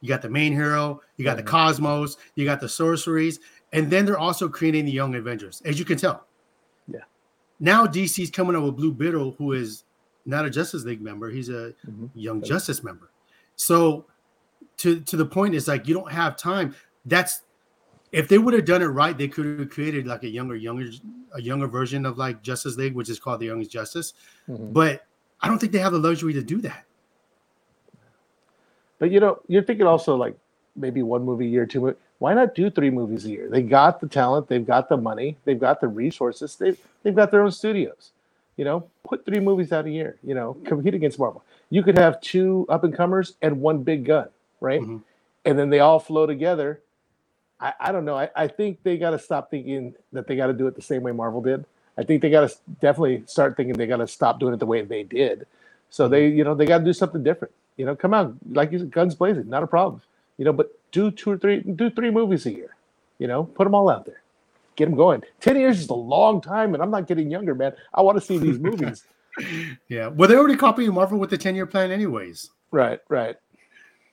you got the main hero, you got mm-hmm. the cosmos, you got the sorceries, and then they're also creating the young Avengers, as you can tell.
Yeah.
Now DC's coming up with Blue Beetle, who is not a Justice League member; he's a mm-hmm. Young Justice member. So, to to the point is like you don't have time. That's if they would have done it right, they could have created like a younger, younger, a younger version of like Justice League, which is called the Youngest Justice. Mm-hmm. But I don't think they have the luxury to do that.
But you know, you're thinking also like maybe one movie a year, two. movies. Why not do three movies a year? They got the talent, they've got the money, they've got the resources, they've they've got their own studios. You know, put three movies out a year. You know, compete against Marvel. You could have two up and comers and one big gun, right? Mm-hmm. And then they all flow together. I, I don't know. I, I think they got to stop thinking that they got to do it the same way Marvel did. I think they got to definitely start thinking they got to stop doing it the way they did. So they, you know, they got to do something different. You know, come on, like you said, guns blazing, not a problem. You know, but do two or three, do three movies a year. You know, put them all out there, get them going. Ten years is a long time, and I'm not getting younger, man. I want to see these movies.
yeah, well, they already copying Marvel with the ten year plan, anyways.
Right, right.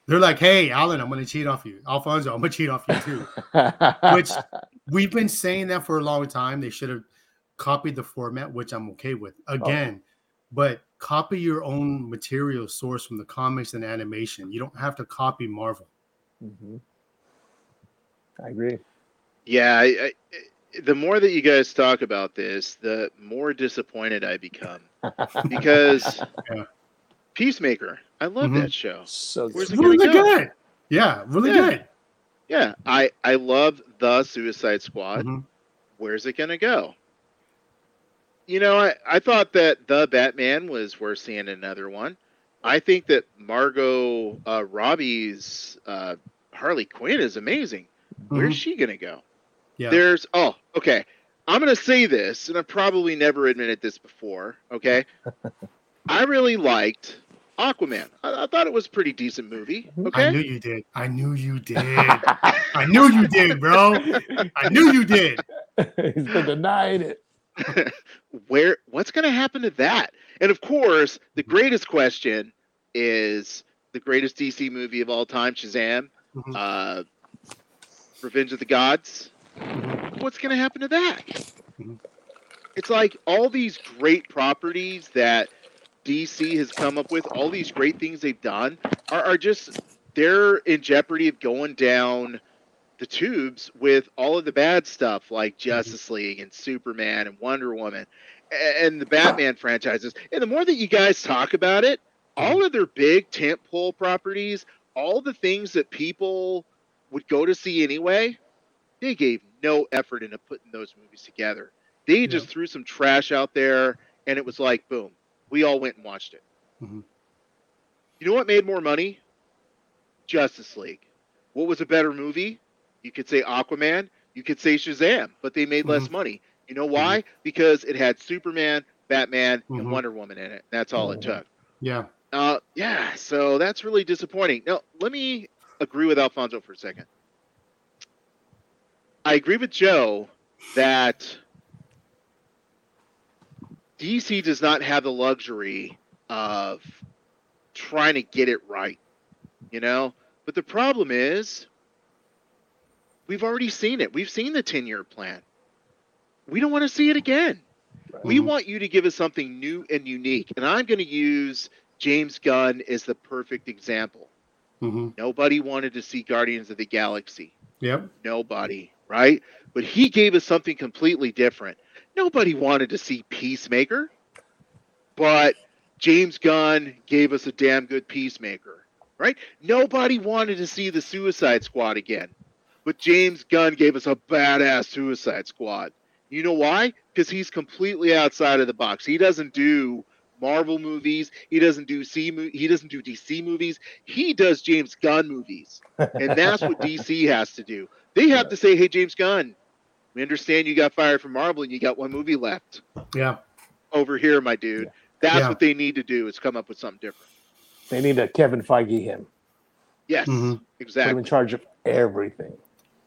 They're like, hey, Alan, I'm going to cheat off you. Alfonso, I'm going to cheat off you too. which we've been saying that for a long time. They should have copied the format, which I'm okay with. Oh. Again, oh. but copy your own material source from the comics and animation. You don't have to copy Marvel.
Mm-hmm. I agree.
Yeah, I, I, the more that you guys talk about this, the more disappointed I become because yeah. Peacemaker. I love mm-hmm. that show.
So
Where's really go? good. Yeah, really yeah. good.
Yeah, I I love the Suicide Squad. Mm-hmm. Where's it gonna go? You know, I, I thought that the Batman was worth seeing another one. I think that Margot uh, Robbie's uh, Harley Quinn is amazing. Mm-hmm. Where's she gonna go?
Yeah.
There's oh, okay. I'm gonna say this, and I've probably never admitted this before. Okay, I really liked Aquaman. I, I thought it was a pretty decent movie. Okay, I
knew you did. I knew you did. I knew you did, bro. I knew you did.
He's been denying it.
where what's gonna happen to that? And of course, the greatest question is the greatest DC movie of all time, Shazam,
Mhm.
uh, Revenge of the Gods.
Mhm.
What's gonna happen to that?
Mhm.
It's like all these great properties that DC has come up with, all these great things they've done, are, are just they're in jeopardy of going down the tubes with all of the bad stuff like Justice League and Superman and Wonder Woman and the Batman franchises. And the more that you guys talk about it, all of their big tentpole properties, all the things that people would go to see anyway, they gave no effort into putting those movies together. They just threw some trash out there and it was like boom, we all went and watched it.
Mhm.
You know what made more money? Justice League. What was a better movie? You could say Aquaman, you could say Shazam, but they made less money. You know why? Because it had Superman, Batman,
Mhm.
and Wonder Woman in it. That's all it
Mhm.
took.
Yeah.
Uh, yeah, so that's really disappointing. Now, let me agree with Alfonso for a second. I agree with Joe that DC does not have the luxury of trying to get it right, you know? But the problem is, we've already seen it. We've seen the 10 year plan. We don't want to see it again. We
Mhm.
want you to give us something new and unique. And I'm going to use James Gunn as the perfect example.
hmm
Nobody wanted to see Guardians of the Galaxy.
Yep.
Nobody, right? But he gave us something completely different. Nobody wanted to see Peacemaker. But James Gunn gave us a damn good Peacemaker, right? Nobody wanted to see the Suicide Squad again. But James Gunn gave us a badass Suicide Squad. You know why? Because he's completely outside of the box. He doesn't do Marvel movies. He doesn't do C. mo- He doesn't do DC movies. He does James Gunn movies, and that's what DC has to do. They have to say, "Hey, James Gunn, we understand you got fired from Marvel and you got one movie left
Yeah.
over here, my dude." That's
Yeah.
what they need to do is come up with something different.
They need to Kevin Feige him.
Yes,
Mhm.
Put him in charge of everything.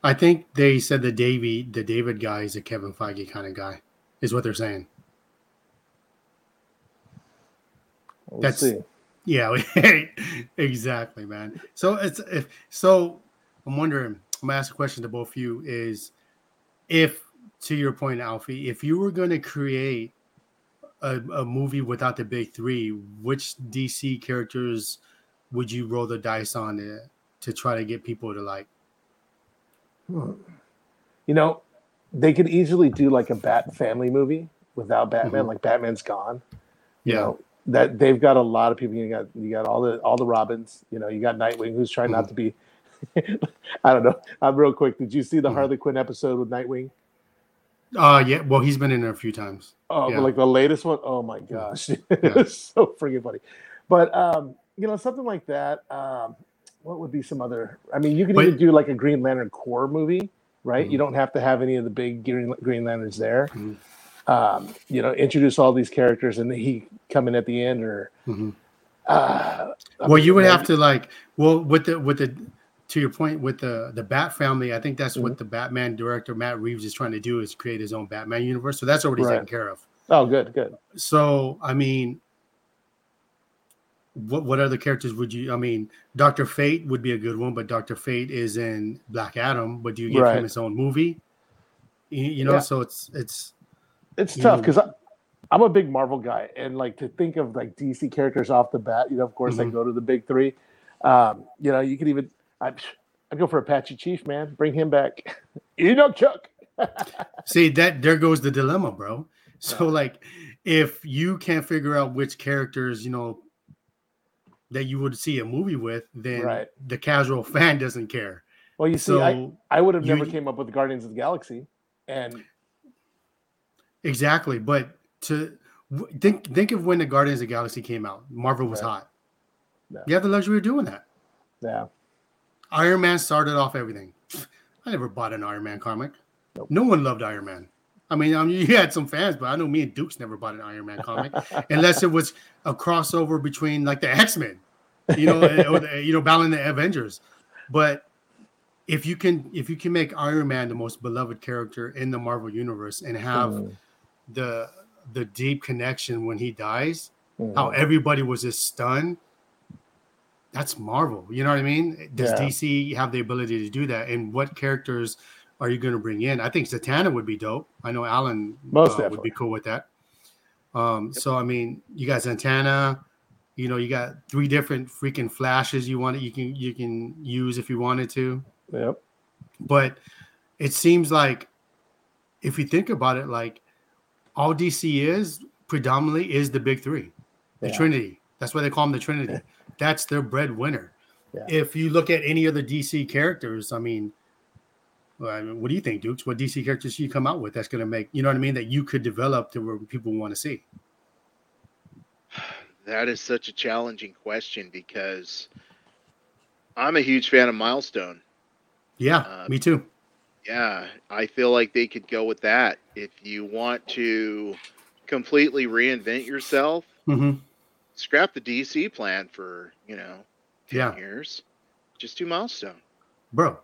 I think they said the Davy, the David guy is a Kevin Feige kind of guy, is what they're saying.
We'll
That's-
see.
Yeah, exactly, man. So it's if so, I'm wondering. I'm gonna ask a question to both of you: Is if to your point, Alfie, if you were going to create a, a movie without the big three, which DC characters would you roll the dice on to, to try to get people to like?
Hmm. You know, they could easily do like a Bat family movie without Batman,
Mhm.
like Batman's gone. You
Yeah,
know, that they've got a lot of people. You got you got all the all the Robins. You know, you got Nightwing who's trying not to be. I don't know. I'm real quick. Did you see the
Mhm.
Harley Quinn episode with Nightwing?
uh, yeah. Well, he's been in there a few times.
Oh,
Yeah.
like the latest one. Oh my gosh,
Yeah.
it's so freaking funny. But um, you know, something like that. Um, what would be some other? I mean, you could
But-
even do like a Green Lantern Corps movie, right?
Mhm.
You don't have to have any of the big Green, Green Lanterns there.
Mhm.
Um, you know, introduce all these characters and he come in at the end, or
Mhm.
uh,
well you would have to like well with the with the to your point with the the bat family i think that's
Mm-hmm.
what the batman director matt reeves is trying to do is create his own batman universe so that's already
Right.
taken care of
Oh, good, good.
so i mean what what other characters would you i mean dr fate would be a good one but dr fate is in black adam but do you give
Right.
him his own movie you, you know
Yeah.
so it's it's
It's tough because I'm a big Marvel guy, and like to think of like DC characters off the bat. You know, of course, I
Mhm.
go to the big three. Um, you know, you could even I'd, I'd go for Apache Chief, man. Bring him back. you know, Chuck.
See that there goes the dilemma, bro. So like if you can't figure out which characters, you know, that you would see a movie with, then
Right.
the casual fan doesn't care.
Well, you see,
So
I, I would have
you-
never came up with Guardians of the Galaxy, and
exactly, but to think think of when the Guardians of the Galaxy came out. Marvel was
Right.
hot.
Yeah.
You have the luxury of doing that.
yeah,
Iron Man started off everything. I never bought an Iron Man comic.
Nope.
No one loved Iron Man. I mean, I um, mean, you had some fans, but I know me and Dukes never bought an Iron Man comic unless it was a crossover between like the X Men, you know, or you know, battling the Avengers. But if you can, if you can make Iron Man the most beloved character in the Marvel universe and have
Mhm.
the the deep connection when he dies,
Mhm.
how everybody was just stunned. That's Marvel. You know what I mean? Does
Yeah.
DC have the ability to do that? And what characters are you going to bring in? I think Zatanna would be dope. I know Alan uh, would be cool with that. Um, so I mean, you got Zatanna. You know, you got three different freaking flashes you want you can you can use if you wanted to
Yep.
but it seems like if you think about it like all dc is predominantly is the big three the
Yeah.
trinity that's why they call them the trinity that's their breadwinner
Yeah.
if you look at any other dc characters i mean what do you think dukes what dc characters should you come out with that's going to make you know what i mean that you could develop to where people want to see
That is such a challenging question because I'm a huge fan of Milestone.
yeah
Uh,
me too
Yeah, I feel like they could go with that. If you want to completely reinvent yourself,
hmm
scrap the DC plan for, you know, 10
Yeah.
years. Just do Milestone.
Bro,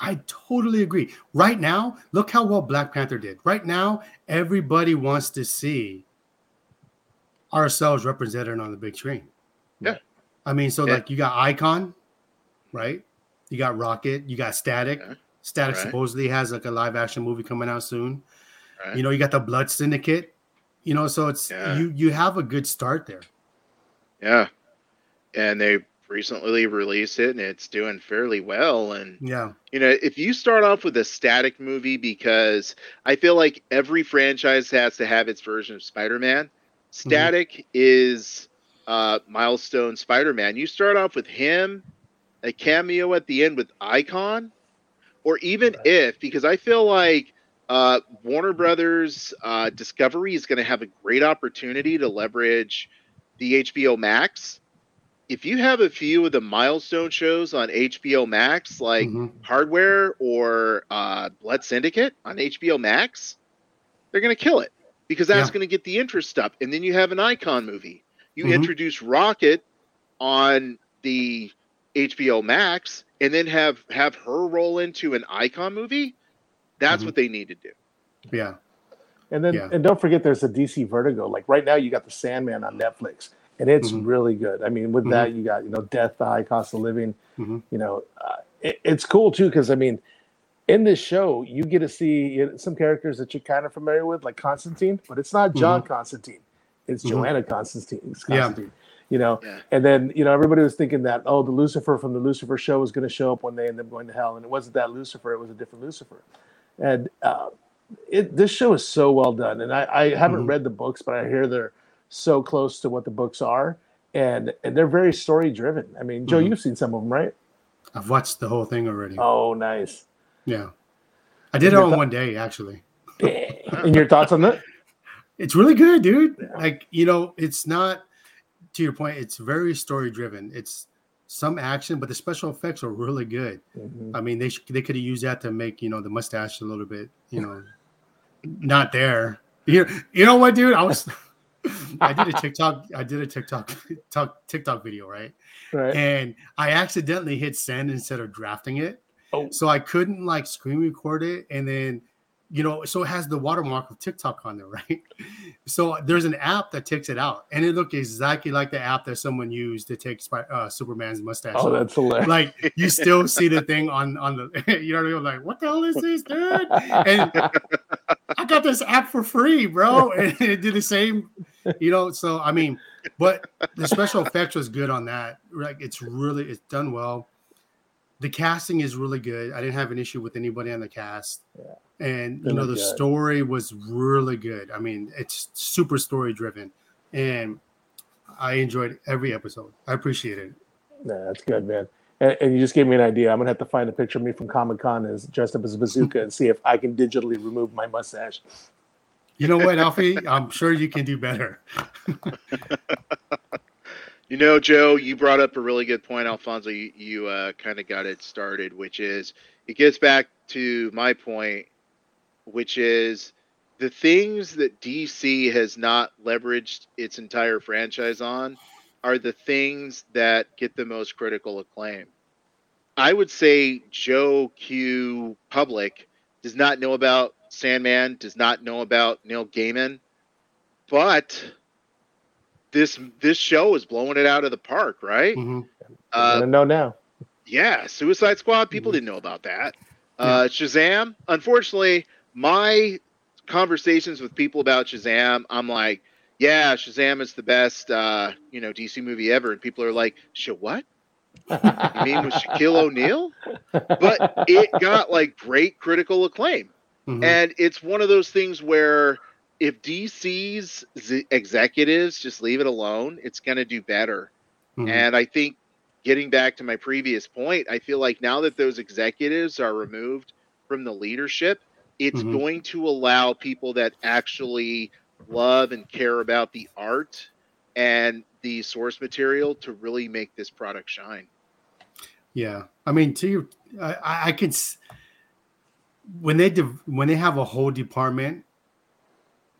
I totally agree. Right now, look how well Black Panther did. Right now, everybody wants to see ourselves represented on the big screen.
Yeah.
I mean, so
Yeah.
like you got Icon, right? You got Rocket, you got Static.
Yeah.
Static
Right.
supposedly has like a live action movie coming out soon.
Right?
You know, you got the Blood Syndicate. You know, so it's
Yeah.
you you have a good start there.
yeah. And they recently released it and it's doing fairly well. And
Yeah.
you know, if you start off with a static movie, because I feel like every franchise has to have its version of Spider-Man. Static is uh, milestone Spider-Man. You start off with him, a cameo at the end with Icon, or even
Right.
if, because I feel like uh, Warner Brothers uh, Discovery is going to have a great opportunity to leverage the HBO Max. If you have a few of the milestone shows on HBO Max, like
Mhm.
Hardware or uh, Blood Syndicate on HBO Max, they're going to kill it because that's
Yeah.
going to get the interest up. And then you have an Icon movie. You
Mhm.
introduce Rocket on the HBO Max, and then have have her roll into an Icon movie. That's
Mhm.
what they need to do.
Yeah.
And then
Yeah.
and don't forget there's a DC Vertigo. Like right now you got the Sandman on Netflix. And it's
Mhm.
really good. I mean, with
Mhm.
that, you got you know, Death, the High Cost of Living.
Mhm.
You know, uh, it, it's cool too because I mean, in this show, you get to see some characters that you're kind of familiar with, like Constantine, but it's not John Constantine; it's
Mhm.
Joanna Constantine.
Yeah.
Constantine. You know,
Yeah.
and then you know everybody was thinking that oh, the Lucifer from the Lucifer show was going to show up one day and then going to hell, and it wasn't that Lucifer; it was a different Lucifer. And uh, it this show is so well done, and I, I haven't
Mhm.
read the books, but I hear they're so close to what the books are, and and they're very story driven. I mean, Joe,
Mhm.
you've seen some of them, right?
I've watched the whole thing already.
Oh, nice.
Yeah. I did it on
thou-
one day actually.
and your thoughts on that?
It's really good, dude.
Yeah.
Like, you know, it's not to your point, it's very story driven. It's some action, but the special effects are really good.
Mhm.
I mean, they sh- they could have used that to make, you know, the mustache a little bit, you know, not there. You, you know what, dude? I was I did a TikTok I did a TikTok talk, TikTok video, right?
Right.
And I accidentally hit send instead of drafting it.
Oh.
So I couldn't like screen record it and then you know, so it has the watermark of TikTok on there, right? So there's an app that takes it out, and it looked exactly like the app that someone used to take uh, Superman's mustache.
Oh, that's hilarious.
like you still see the thing on on the, you know what I mean? Like, what the hell is this, dude? And I got this app for free, bro, and it did the same, you know. So I mean, but the special effects was good on that. Like, it's really it's done well. The casting is really good. I didn't have an issue with anybody on the cast.
Yeah.
And
They
you know, the
good.
story was really good. I mean, it's super story driven. And I enjoyed every episode. I appreciate it.
Yeah, that's good, man. And, and you just gave me an idea. I'm gonna have to find a picture of me from Comic Con as dressed up as a bazooka and see if I can digitally remove my mustache.
You know what, Alfie? I'm sure you can do better.
You know, Joe, you brought up a really good point, Alfonso. You, you uh, kind of got it started, which is it gets back to my point. which is the things that DC has not leveraged its entire franchise on are the things that get the most critical acclaim. I would say Joe Q Public does not know about Sandman, does not know about Neil Gaiman, but this this show is blowing it out of the park, right?
Mhm.
I
Uh,
know now.
yeah, Suicide Squad. People didn't know about that. Uh, Shazam. Unfortunately, my conversations with people about Shazam, I'm like, yeah, Shazam is the best, uh, you know, DC movie ever, and people are like, "Sh what? You mean with Shaquille O'Neal?" But it got like great critical acclaim,
Mhm.
and it's one of those things where if DC's executives just leave it alone, it's going to do better.
Mhm.
And I think getting back to my previous point, I feel like now that those executives are removed from the leadership, it's
Mhm.
going to allow people that actually love and care about the art and the source material to really make this product shine.
Yeah, I mean, to you, I, I s- when they div- when they have a whole department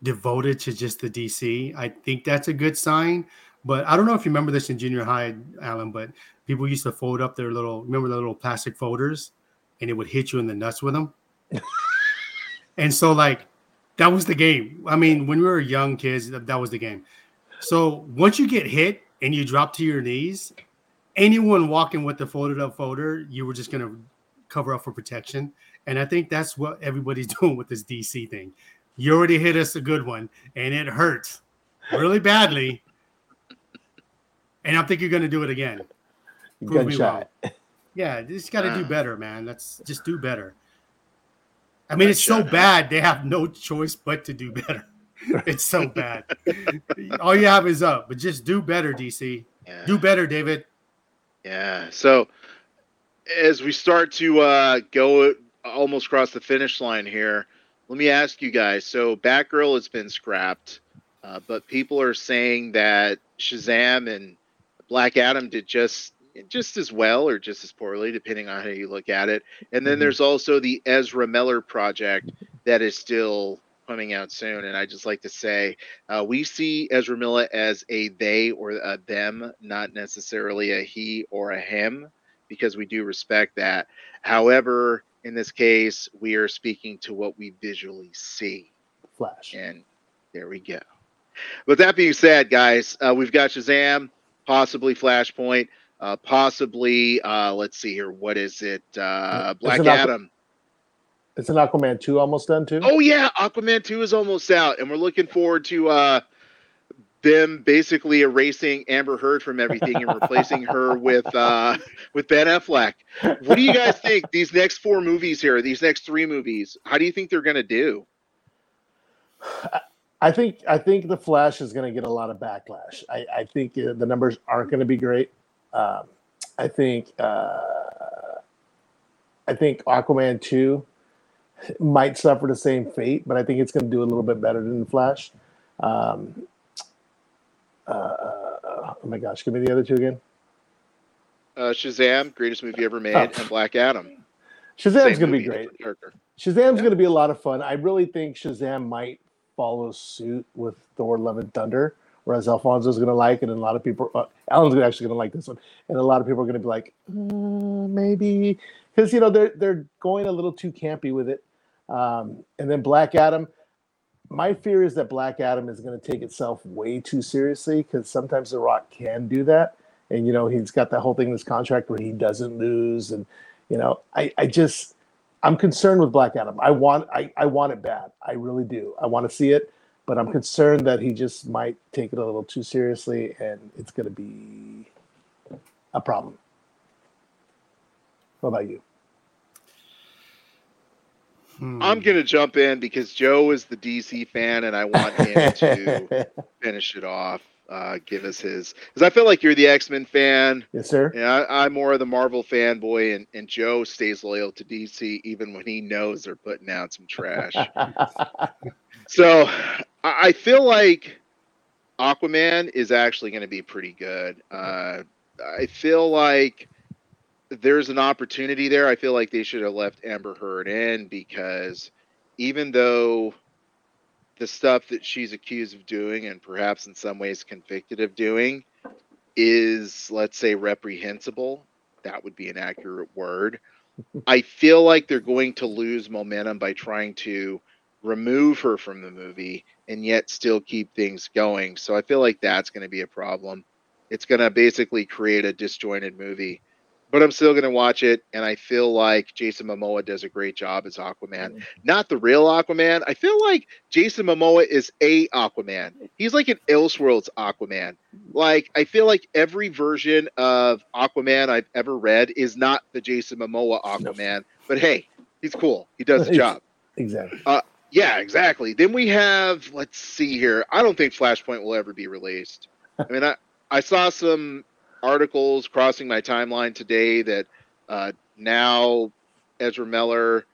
devoted to just the DC. I think that's a good sign. But I don't know if you remember this in junior high, Alan. But people used to fold up their little remember the little plastic folders, and it would hit you in the nuts with them. and so, like, that was the game. I mean, when we were young kids, that, that was the game. So once you get hit and you drop to your knees, anyone walking with the folded up folder, you were just going to cover up for protection. And I think that's what everybody's doing with this DC thing. You already hit us a good one, and it hurts really badly. And I think you're going to do it again. Prove me
Gunshot.
Yeah, just got to do better, man. Let's just do better. I mean, it's so bad they have no choice but to do better. It's so bad. All you have is up, but just do better, DC.
Yeah.
Do better, David.
Yeah. So as we start to uh, go almost across the finish line here, let me ask you guys. So Batgirl has been scrapped, uh, but people are saying that Shazam and Black Adam did just just as well or just as poorly, depending on how you look at it. And then
Mhm.
there's also the Ezra Miller project that is still coming out soon. And I just like to say, uh, we see Ezra Miller as a they or a them, not necessarily a he or a him, because we do respect that. However, in this case, we are speaking to what we visually see.
Flash.
And there we go. With that being said, guys, uh, we've got Shazam, possibly Flashpoint, uh, possibly, uh, let's see here, what is it? Uh, Black
Aqu-
Adam.
It's an Aquaman 2 almost done too.
Oh yeah, Aquaman 2 is almost out, and we're looking forward to uh them basically erasing Amber Heard from everything and replacing her with uh with Ben Affleck. What do you guys think? These next four movies here, these next three movies, how do you think they're gonna do?
I think I think the Flash is going to get a lot of backlash. I, I think uh, the numbers aren't going to be great. Um, I think uh, I think Aquaman two might suffer the same fate, but I think it's going to do a little bit better than the Flash. Um, uh, oh my gosh, give me the other two again.
Uh Shazam, greatest movie ever made,
Oh.
and Black Adam.
Shazam's going to be great. Shazam's going to be a lot of fun. I really think Shazam might follow suit with Thor: Love and Thunder, whereas Alfonso's going to like it, and a lot of people, uh, Alan's gonna- actually going to like this one, and a lot of people are going to be like, uh, maybe, because you know they're they're going a little too campy with it. Um, and then Black Adam. My fear is that Black Adam is going to take itself way too seriously because sometimes The Rock can do that, and you know he's got that whole thing in his contract where he doesn't lose, and you know I I just I'm concerned with Black Adam. I want I, I want it bad. I really do. I want to see it, but I'm concerned that he just might take it a little too seriously and it's going to be a problem. What about you?
Hmm.
I'm gonna jump in because Joe is the DC fan, and I want him to finish it off. Uh, give us his because I feel like you're the X Men fan.
yes, sir.
Yeah, I, I'm more of the Marvel fanboy, and, and Joe stays loyal to DC even when he knows they're putting out some trash. so I, I feel like Aquaman is actually going to be pretty good. Uh, I feel like there's an opportunity there. I feel like they should have left Amber Heard in because even though the stuff that she's accused of doing and perhaps in some ways convicted of doing is, let's say, reprehensible, that would be an accurate word. I feel like they're going to lose momentum by trying to remove her from the movie and yet still keep things going. So I feel like that's going to be a problem. It's going to basically create a disjointed movie. But I'm still going to watch it, and I feel like Jason Momoa does a great job as Aquaman. Not the real Aquaman. I feel like Jason Momoa is a Aquaman. He's like an Elseworlds Aquaman. Like I feel like every version of Aquaman I've ever read is not the Jason Momoa Aquaman. But hey, he's cool. He does the job.
Exactly.
Uh, yeah, exactly. Then we have, let's see here. I don't think Flashpoint will ever be released. I mean, I, I saw some articles crossing my timeline today that uh, now Ezra Miller,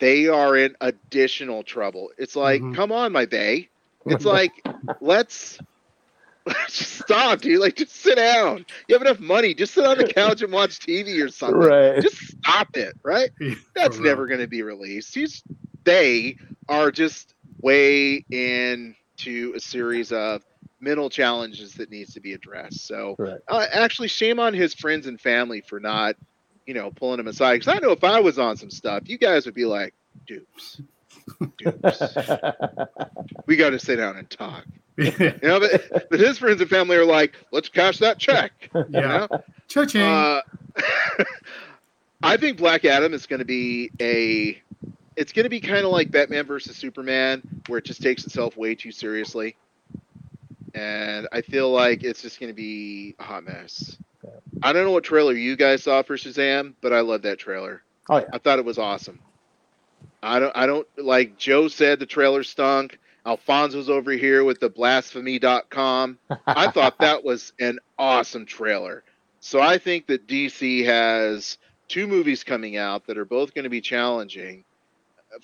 they are in additional trouble. It's like,
Mhm.
come on, my bay. It's like, let's, let's just stop, dude. Like, just sit down. You have enough money. Just sit on the couch and watch TV or something.
Right.
Just stop it, right? That's never going to be released. He's, they are just way into a series of mental challenges that needs to be addressed. So,
Correct.
uh, actually, shame on his friends and family for not, you know, pulling him aside. Because I know if I was on some stuff, you guys would be like, "Dukes, Dukes, we got to sit down and talk." You know, but, but his friends and family are like, "Let's cash that check." You
yeah.
know?
Cha-ching.
Uh, I think Black Adam is going to be a. It's going to be kind of like Batman versus Superman, where it just takes itself way too seriously, and I feel like it's just going to be a hot mess. I don't know what trailer you guys saw for Shazam, but I love that trailer.
Oh yeah.
I thought it was awesome. I don't. I don't like Joe said the trailer stunk. Alfonso's over here with the blasphemy.com. I thought that was an awesome trailer. So I think that DC has two movies coming out that are both going to be challenging.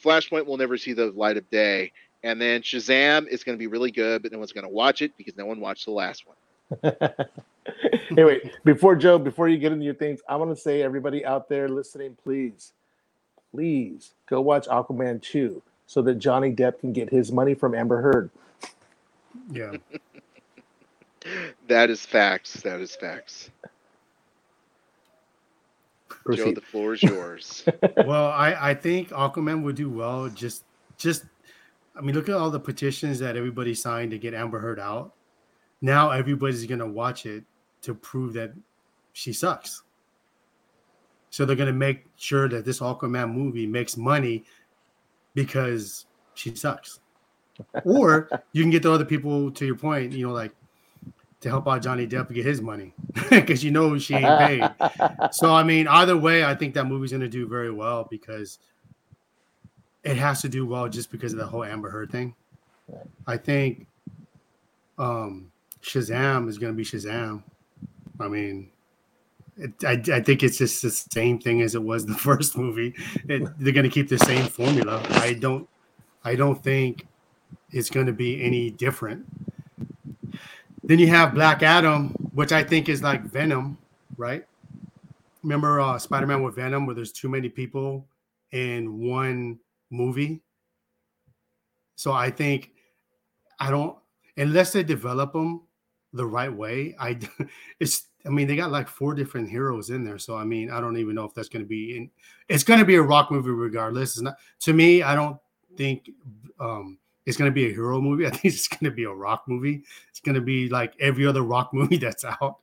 Flashpoint will never see the light of day, and then Shazam is going to be really good, but no one's going to watch it because no one watched the last one.
anyway. Before Joe, before you get into your things, I want to say, everybody out there listening, please, please go watch Aquaman 2 so that Johnny Depp can get his money from Amber Heard.
yeah.
That is facts. That is facts. Joe, the floor is yours.
well, I I think Aquaman would do well. Just just I mean, look at all the petitions that everybody signed to get Amber Heard out. Now everybody's gonna watch it to prove that she sucks. So they're gonna make sure that this Aquaman movie makes money because she sucks. or you can get the other people to your point, you know, like to help out Johnny Depp to get his money because you know she ain't paid. So I mean, either way, I think that movie's gonna do very well because it has to do well just because of the whole Amber Heard thing. I think um Shazam is gonna be Shazam. I mean, it, I, I think it's just the same thing as it was the first movie. It, they're gonna keep the same formula. I don't, I don't think it's gonna be any different. Then you have Black Adam, which I think is like Venom, right? Remember uh, Spider-Man with Venom, where there's too many people in one movie. So I think I don't unless they develop them the right way. I it's I mean they got like four different heroes in there, so I mean I don't even know if that's going to be in. It's going to be a rock movie regardless. It's not to me. I don't think um it's going to be a hero movie. I think it's going to be a rock movie. It's going to be like every other rock movie that's out.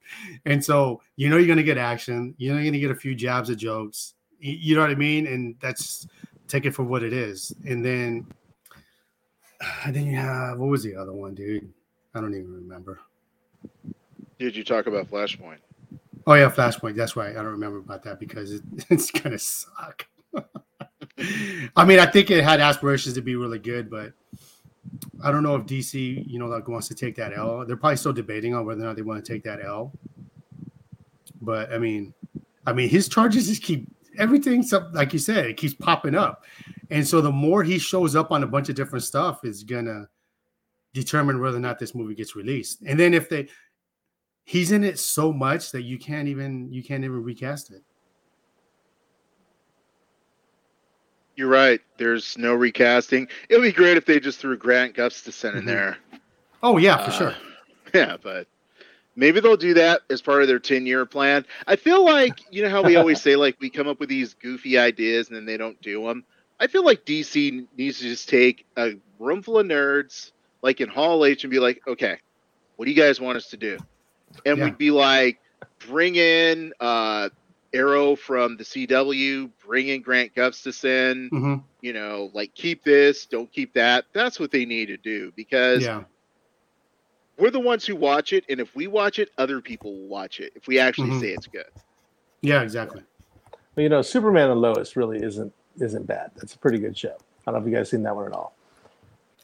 And so, you know, you're going to get action. You know, you're going to get a few jabs of jokes. You know what I mean? And that's take it for what it is. And then, and then you have what was the other one, dude? I don't even remember.
Did you talk about Flashpoint?
Oh yeah, Flashpoint. That's right. I don't remember about that because it, it's gonna suck. I mean, I think it had aspirations to be really good, but I don't know if DC, you know, like wants to take that L. They're probably still debating on whether or not they want to take that L. But I mean, I mean, his charges just keep everything. Like you said, it keeps popping up, and so the more he shows up on a bunch of different stuff, is gonna determine whether or not this movie gets released. And then if they, he's in it so much that you can't even you can't even recast it.
You're right. There's no recasting. It would be great if they just threw Grant Gustafson in
Mhm.
there.
Oh yeah, for
Uh,
sure.
Yeah, but maybe they'll do that as part of their 10 year plan. I feel like, you know how we always say, like, we come up with these goofy ideas and then they don't do them? I feel like DC needs to just take a room full of nerds, like in Hall H, and be like, okay, what do you guys want us to do? And
Yeah.
we'd be like, bring in uh, Arrow from the CW, bring in Grant Gustafson,
hmm
you know, like keep this, don't keep that. That's what they need to do because
Yeah,
we're the ones who watch it, and if we watch it, other people will watch it. If we actually
Mhm.
say it's good,
yeah, exactly.
But, you know, Superman and Lois really isn't isn't bad. That's a pretty good show. I don't know if you guys seen that one at all.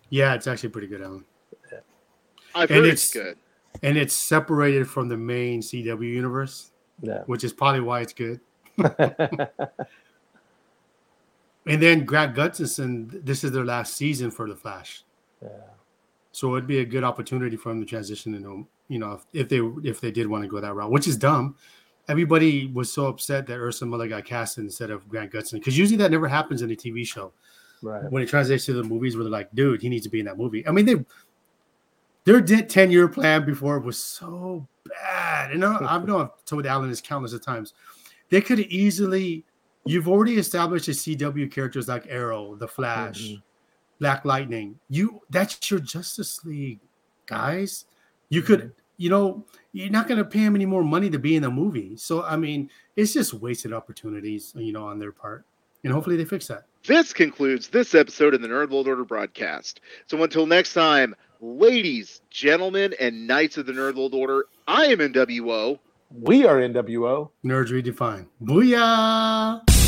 Yeah, it's actually pretty good, Alan.
I've
And
heard it's,
it's-
good.
And it's separated from the main CW universe,
Yeah.
which is probably why it's good. And then Grant Gustafson, this is their last season for the Flash,
yeah.
So it'd be a good opportunity for them to transition into, you know, if, if they if they did want to go that route, which is dumb. Everybody was so upset that Ezra Miller got cast instead of Grant Gustafson because usually that never happens in a TV show.
Right.
when it translates to the movies where they're like, dude, he needs to be in that movie. I mean, they their 10 year plan before was so bad. And I, I've known I've told Alan this countless of times. They could easily, you've already established the CW characters like Arrow, The Flash,
Mhm.
Black Lightning. You that's your Justice League, guys. You mm-hmm. could, you know, you're not gonna pay him any more money to be in the movie. So I mean, it's just wasted opportunities, you know, on their part. And hopefully they fix that.
This concludes this episode of the Nerd World Order broadcast. So until next time, ladies, gentlemen, and knights of the Nerd World Order, I am NWO.
We are NWO.
Nerds redefined. Booyah!